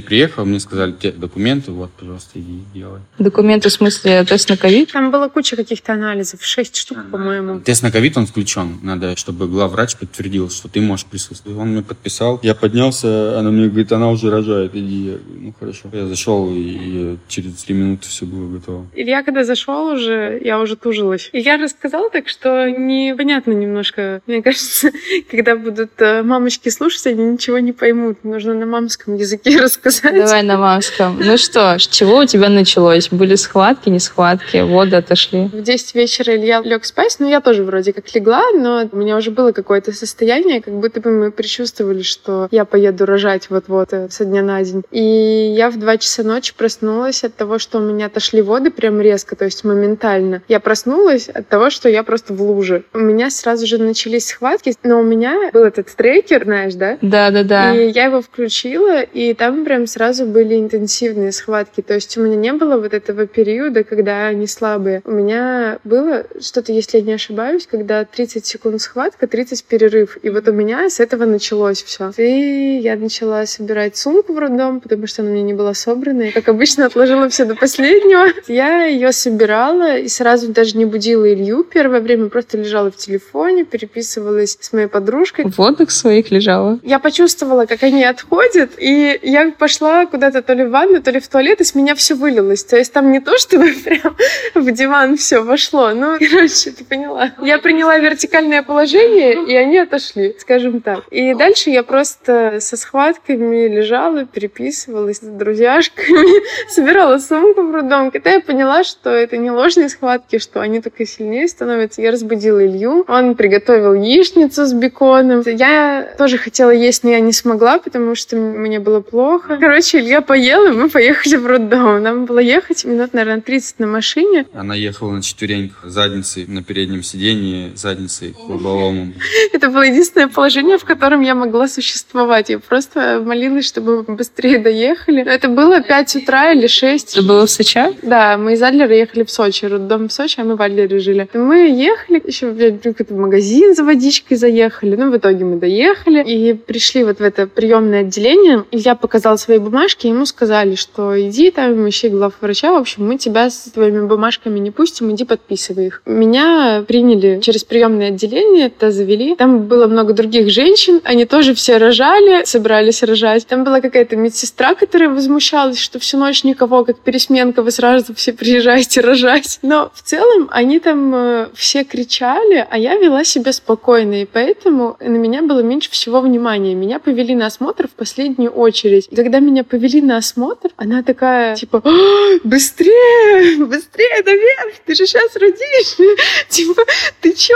приехал, мне сказали, те документы, вот, пожалуйста, иди делай. Документы в смысле тест на ковид? Там была куча каких-то анализов, шесть штук, по-моему. Тест на ковид, он включен. Надо, чтобы главврач подтвердил, что ты можешь присутствовать. Он мне подписал. Я поднялся, она мне говорит, она уже рожает, иди. Я говорю, ну, хорошо. Я зашел, и через три минуты все было готово. Илья, когда зашел уже, я уже тужилась. И я рассказала так, что непонятно немножко. Мне кажется, когда будут э, мамочки слушать, они ничего не поймут. Нужно на мамском языке рассказать. Давай на мамском. Ну что, с чего у тебя началось? Были схватки, не схватки, воды отошли? В 10 вечера Илья лег спать, но я тоже вроде как легла, но у меня уже было какое-то состояние, как будто бы мы предчувствовали, что я поеду рожать вот-вот э, со дня на день. И я в 2 часа ночи проснулась от того, что у меня отошли воды прям резко, то есть моментально. Я проснулась от того, что я просто в луже. У меня сразу же начались схватки, но у меня был этот трекер, знаешь, да? Да, да, да. И я его включила, и там прям сразу были интенсивные схватки. То есть у меня не было вот этого периода, когда они слабые. У меня было что-то, если я не ошибаюсь, когда 30 секунд схватка, 30 перерыв. И вот у меня с этого началось все. И я начала собирать сумку в роддом, потому что она у меня не была собрана. И, как обычно, отложила все до последнего. Я ее собирала и сразу даже не будила Илью первое время, просто лежала в телефоне, переписывалась с моей подружкой. В водных своих лежала? Я почувствовала, как они отходят, и я пошла куда-то то ли в ванну, то ли в туалет, и с меня все вылилось. То есть там не то, чтобы прям в диван все вошло, ну, короче, ты поняла. Я приняла вертикальное положение, и они отошли, скажем так. И дальше я просто со схватками лежала, переписывалась с друзьяшками, собирала сумку в роддом. Когда я поняла, что это не ложные схватки, что они только сильнее становятся, я разбудила Илью. Он приготовил яичницу с беконом. Я тоже хотела есть, но я не смогла, потому что мне было плохо. Короче, Илья поел, и мы поехали в роддом. Нам было ехать минут, наверное, 30 на машине. Она ехала на четвереньках, задницей на переднем сиденье, задницей к лобовому. Это было единственное положение, в котором я могла существовать. Я просто молилась, чтобы мы быстрее доехали. Это было 5 утра или 6. Это было в Сочи? Да, мы из Адлера ехали в Сочи, роддом в Сочи, а мы в Адлере жили. Мы ехали, еще в какой-то магазин за водичкой заехали. Ну, в итоге мы доехали и пришли вот в это приемное отделение. Илья показал свои бумажки, ему сказали, что иди там, ищи главврача, в общем, мы тебя с твоими бумажками не пустим, иди подписывай их. Меня приняли через приемное отделение, это завели. Там было много других женщин, они тоже все рожали, собирались рожать. Там была какая-то медсестра, которая возмущалась, что всю ночь никого, как пересменка, вы сразу все приезжаете рожать. Но в целом они там э, все кричали, а я вела себя спокойно, и поэтому на меня было меньше всего внимания. Меня повели на осмотр в последнюю очередь. Когда меня повели на осмотр, она такая, типа, «А, быстрее, быстрее наверх, ты же сейчас родишь. Типа, ты чё?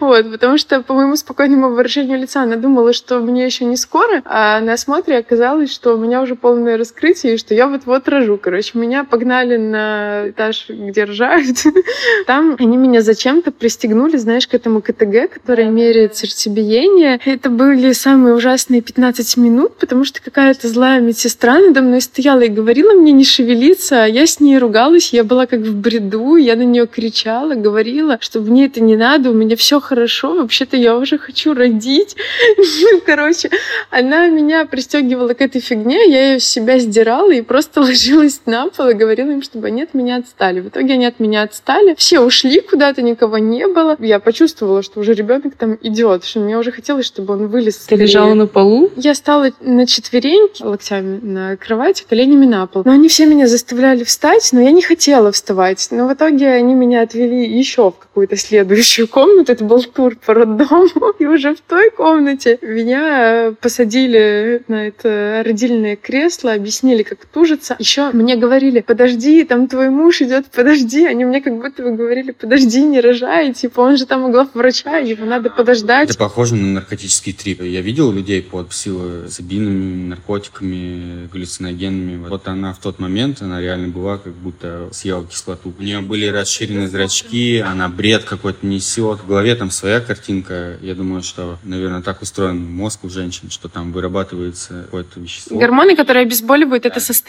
Вот, потому что по моему спокойному выражению лица она думала, что мне еще не скоро, а на осмотре оказалось, что у меня уже полное раскрытие, и что я вот-вот рожу. Короче, меня погнали на этаж, где рожают. Там они меня зачем-то пристегнули, знаешь, к этому КТГ, который меряет сердцебиение. Это были самые ужасные 15 минут, потому что какая-то злая медсестра надо мной стояла и говорила мне не шевелиться, а я с ней ругалась, я была как в бреду, я на нее кричала, говорила, что мне это не надо, у меня все хорошо, вообще-то я уже хочу родить. Короче, она меня пристегивала к этой фигне, я ее с себя сдирала и просто ложилась на пол и говорила им, чтобы они от меня отстали. В итоге они от меня отстали, все ушли куда-то, никого не было. Я почувствовала, что уже ребенок там идет, что мне уже хотелось, чтобы он вылез. Ты лежала на полу? Я стала на четвереньки, локтями на кровати, коленями на пол. Но они все меня заставляли встать, но я не хотела вставать. Но в итоге они меня отвели еще в какую-то следующую комнату. Это был тур по роддому. И уже в той комнате меня посадили на это родильное кресло, объяснили, как тужиться. Еще мне говорили, подожди, там твой муж идет, подожди. Они мне как будто бы говорили, подожди, не рожай. Типа, он же там у главврача, его надо подождать. Это похоже на наркотический трип. Я видел людей под псилоцибинами, наркотиками, галлюциногенами. Вот она в тот момент, она реально была, как будто съела кислоту. У нее были расширены зрачки, она бред какой-то несет. В голове там своя картинка. Я думаю, что, наверное, так устроен мозг у женщин, что там вырабатывается какое-то вещество. Гормоны, которые обезболивают это состояние.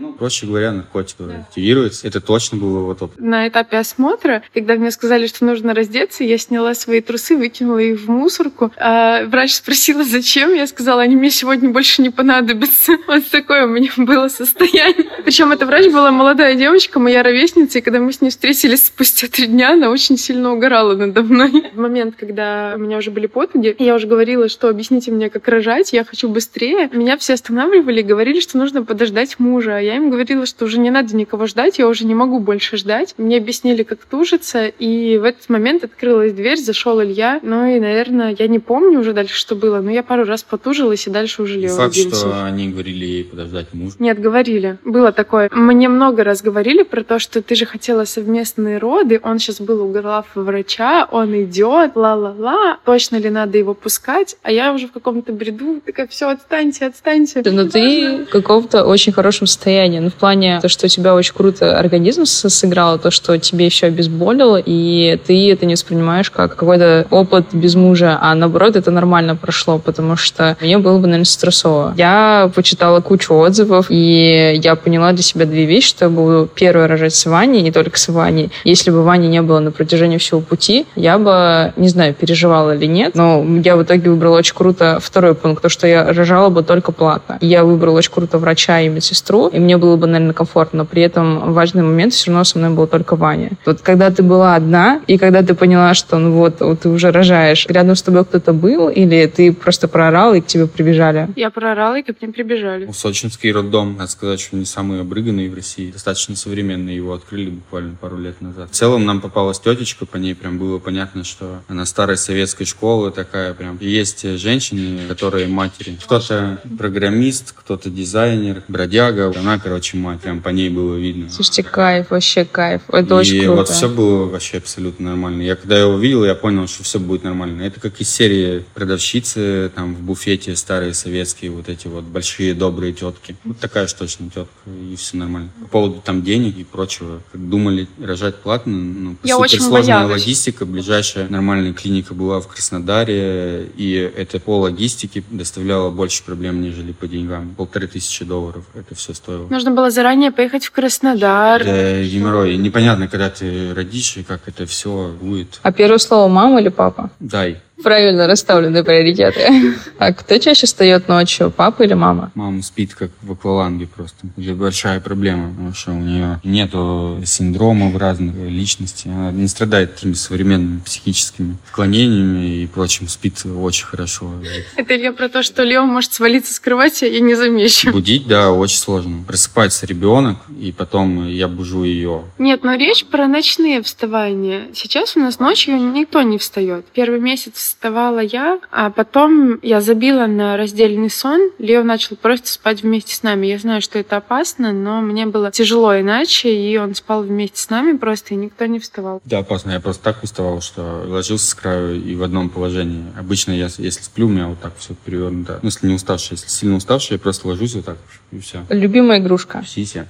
Ну, проще говоря, наркотик активируется. Это точно был вот опыт. На этапе осмотра, когда мне сказали, что нужно раздеться, я сняла свои трусы, выкинула их в мусорку. А врач спросила, зачем. Я сказала, они мне сегодня больше не понадобятся. Вот такое у меня было состояние. Причем эта врач была молодая девочка, моя ровесница, и когда мы с ней встретились спустя три дня, она очень сильно угорала надо мной. В момент, когда у меня уже были потуги, я уже говорила, что объясните мне, как рожать, я хочу быстрее. Меня все останавливали и говорили, что нужно подождать мужа. А я им говорила, что уже не надо никого ждать, я уже не могу больше ждать. Мне объяснили, как тужиться, и в этот момент открылась дверь, зашел Илья. Ну и, наверное, я не помню уже дальше, что было, но я пару раз потужилась, и дальше уже Лео Факт, родился. что они говорили ей подождать мужа. Нет, говорили. Было такое. Мне много раз говорили про то, что ты же хотела совместные роды, он сейчас был у врача, он идет, ла-ла-ла, точно ли надо его пускать? А я уже в каком-то бреду такая, все, отстаньте, отстаньте. Ты внутри в каком-то очень хорошем состоянии. Ну, в плане то, что у тебя очень круто организм сыграл, то, что тебе еще обезболило, и ты это не воспринимаешь как какой-то опыт без мужа, а наоборот, это нормально прошло, потому что мне было бы, наверное, стрессово. Я почитала кучу отзывов, и я поняла для себя две вещи, что я буду первой рожать с Ваней, не только с Ваней. Если бы Вани не было на протяжении всего пути, я бы, не знаю, переживала или нет, но я в итоге выбрала очень круто второй пункт, то, что я рожала бы только платно. Я выбрала очень круто врача и медсестру, и мне было бы, наверное, комфортно, но при этом важный момент все равно со мной был только Ваня. Вот когда ты была одна, и когда ты поняла, что ну вот, вот ты уже рожаешь, рядом с тобой кто-то был, или ты просто проорал, и к тебе прибежали? Я проорала, и ко мне прибежали. Ну, Сочинский роддом, надо сказать, что не самый обрыганный в России. Достаточно современный, его открыли буквально пару лет назад. В целом нам попалась тетечка, по ней прям было понятно, что она старой советской школы такая прям. И есть женщины, которые матери. Кто-то программист, кто-то дизайнер, бродяга. Она, короче, мать. Прям по ней было видно. Слушайте, кайф, вообще кайф. Это и очень круто. вот все было вообще абсолютно нормально. Я когда его увидел, я понял, что все будет нормально. Это как из серии продавщицы там в буфете старые советские вот эти вот большие добрые тетки. Вот такая же точно тетка, и все нормально. По поводу там денег и прочего, как думали рожать платно, ну, Я супер сложная логистика. Ближайшая нормальная клиника была в Краснодаре, и это по логистике доставляло больше проблем, нежели по деньгам. Полторы тысячи долларов это все стоило. Нужно было заранее поехать в Краснодар. Да, геморрой. Непонятно, когда ты родишь и как это все будет. А первое слово мама или папа? Дай. Правильно расставлены приоритеты. А кто чаще встает ночью, папа или мама? Мама спит как в акваланге просто. Это большая проблема, потому что у нее нету синдромов разных личностей. Она не страдает такими современными психическими отклонениями и прочим. Спит очень хорошо. Это Илья про то, что Лео может свалиться с кровати, я не замечу. Будить, да, очень сложно. Просыпается ребенок, и потом я бужу ее. Нет, но речь про ночные вставания. Сейчас у нас ночью никто не встает. Первый месяц вставала я, а потом я забила на раздельный сон. Лео начал просто спать вместе с нами. Я знаю, что это опасно, но мне было тяжело иначе, и он спал вместе с нами просто, и никто не вставал. Да, опасно. Я просто так уставал, что ложился с краю и в одном положении. Обычно я, если сплю, у меня вот так все перевернуто. Ну, если не уставший. Если сильно уставший, я просто ложусь вот так, и все. Любимая игрушка. Сися.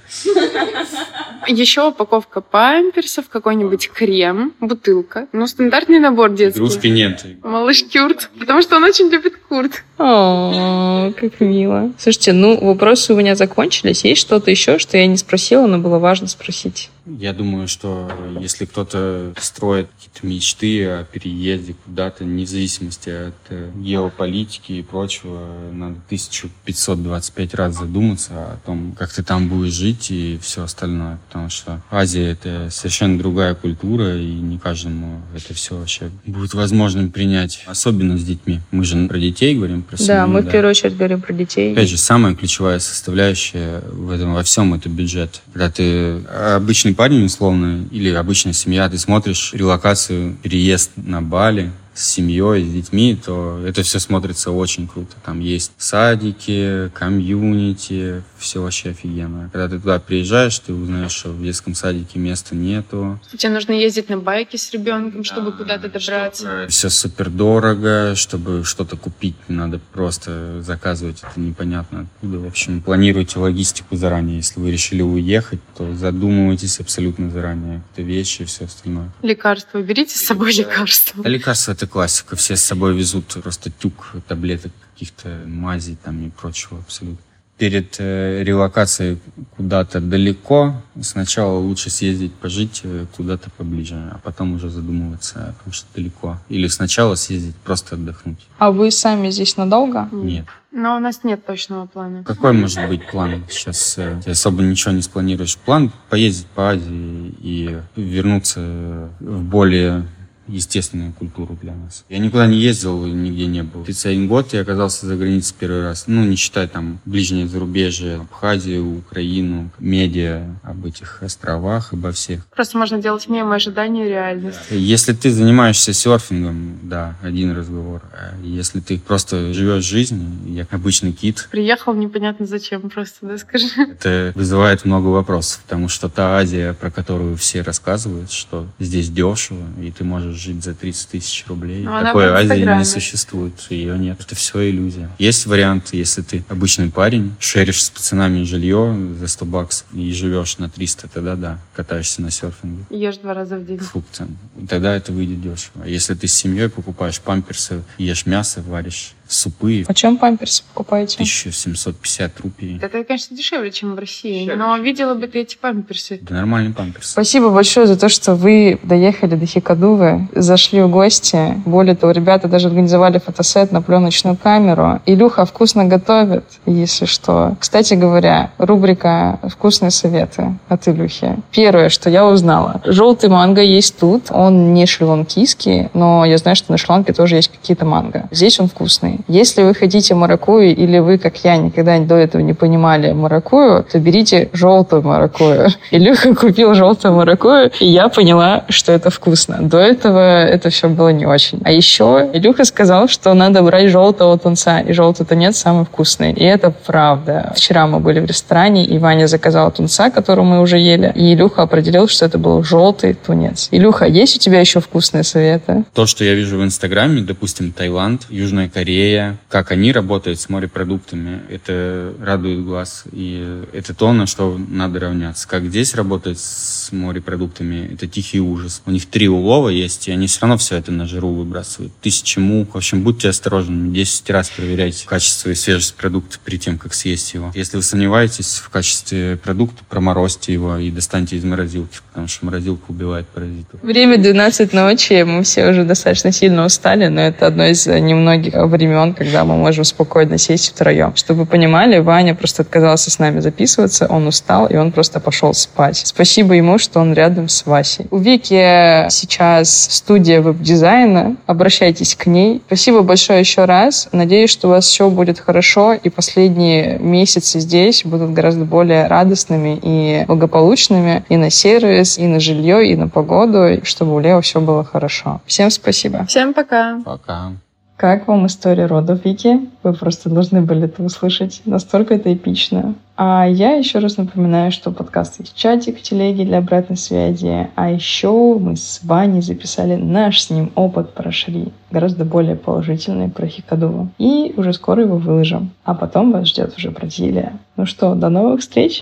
Еще упаковка памперсов, какой-нибудь крем, бутылка. Ну, стандартный набор детский. Игрушки нет. Малыш Кюрт, потому что он очень любит Курт. О, как мило. Слушайте, ну, вопросы у меня закончились. Есть что-то еще, что я не спросила, но было важно спросить? Я думаю, что если кто-то строит какие-то мечты о переезде куда-то, вне зависимости от э, геополитики и прочего, надо 1525 раз задуматься о том, как ты там будешь жить и все остальное. Потому что Азия — это совершенно другая культура, и не каждому это все вообще будет возможным принять. Особенно с детьми. Мы же про детей говорим, про семью. Да, мы в первую очередь говорим про детей. Опять же, самая ключевая составляющая в этом во всем это бюджет. Когда ты обычный парень, условно, или обычная семья, ты смотришь релокацию, переезд на Бали, с семьей, с детьми, то это все смотрится очень круто. Там есть садики, комьюнити, все вообще офигенно. Когда ты туда приезжаешь, ты узнаешь, что в детском садике места нету. Тебе нужно ездить на байке с ребенком, чтобы куда-то добраться. Все супер дорого, чтобы что-то купить, надо просто заказывать, это непонятно откуда. В общем, планируйте логистику заранее. Если вы решили уехать, то задумывайтесь абсолютно заранее. Это вещи и все остальное. Лекарства. Берите с собой лекарства. А лекарства это классика. Все с собой везут просто тюк таблеток каких-то мазей там и прочего абсолютно перед э, релокацией куда-то далеко, сначала лучше съездить пожить э, куда-то поближе, а потом уже задумываться о том, что далеко. Или сначала съездить просто отдохнуть. А вы сами здесь надолго? Нет. Но у нас нет точного плана. Какой может быть план? Сейчас э, ты особо ничего не спланируешь. План поездить по Азии и вернуться в более естественную культуру для нас. Я никуда не ездил, нигде не был. 31 год я оказался за границей первый раз. Ну, не считая там ближнее зарубежье, Абхазию, Украину, медиа об этих островах, обо всех. Просто можно делать мемы ожидания и реальность. Если ты занимаешься серфингом, да, один разговор. А если ты просто живешь жизнью, я обычный кит. Приехал непонятно зачем просто, да, скажи. Это вызывает много вопросов, потому что та Азия, про которую все рассказывают, что здесь дешево, и ты можешь жить за 30 тысяч рублей. Но Такой Азии не существует. Ее нет. Это все иллюзия. Есть вариант, если ты обычный парень, шеришь с пацанами жилье за 100 баксов и живешь на 300, тогда да, катаешься на серфинге. Ешь два раза в день. Фрукты. Тогда это выйдет дешево. А если ты с семьей покупаешь памперсы, ешь мясо, варишь супы, Почем памперсы покупаете? 1750 рупий. Это, конечно, дешевле, чем в России. Но видела бы ты эти памперсы. Это нормальный памперс. Спасибо большое за то, что вы доехали до Хикадувы, зашли в гости. Более того, ребята даже организовали фотосет на пленочную камеру. Илюха вкусно готовит, если что. Кстати говоря, рубрика «Вкусные советы» от Илюхи. Первое, что я узнала. Желтый манго есть тут. Он не шри-ланкийский, но я знаю, что на Шри-Ланке тоже есть какие-то манго. Здесь он вкусный. Если вы хотите маракую, или вы, как я, никогда до этого не понимали маракую, то берите желтую маракую. Илюха купил желтую маракую, и я поняла, что это вкусно. До этого это все было не очень. А еще Илюха сказал, что надо брать желтого тунца, и желтый тунец самый вкусный. И это правда. Вчера мы были в ресторане, и Ваня заказал тунца, который мы уже ели, и Илюха определил, что это был желтый тунец. Илюха, есть у тебя еще вкусные советы? То, что я вижу в Инстаграме, допустим, Таиланд, Южная Корея, как они работают с морепродуктами, это радует глаз. И это то, на что надо равняться. Как здесь работают с морепродуктами, это тихий ужас. У них три улова есть, и они все равно все это на жиру выбрасывают. Тысячи мух. В общем, будьте осторожны. Десять раз проверяйте качество и свежесть продукта перед тем, как съесть его. Если вы сомневаетесь в качестве продукта, проморозьте его и достаньте из морозилки, потому что морозилка убивает паразитов. Время 12 ночи, мы все уже достаточно сильно устали, но это одно из немногих времен, когда мы можем спокойно сесть втроем. Чтобы вы понимали, Ваня просто отказался с нами записываться, он устал, и он просто пошел спать. Спасибо ему, что он рядом с Васей. У Вики сейчас студия веб-дизайна, обращайтесь к ней. Спасибо большое еще раз. Надеюсь, что у вас все будет хорошо, и последние месяцы здесь будут гораздо более радостными и благополучными и на сервис, и на жилье, и на погоду, чтобы у Лео все было хорошо. Всем спасибо. Всем пока. Пока. Как вам история родов, Вики? Вы просто должны были это услышать. Настолько это эпично. А я еще раз напоминаю, что подкаст есть чатик в телеге для обратной связи. А еще мы с Ваней записали наш с ним опыт про Шри. Гораздо более положительный про Хикадуву. И уже скоро его выложим. А потом вас ждет уже Бразилия. Ну что, до новых встреч!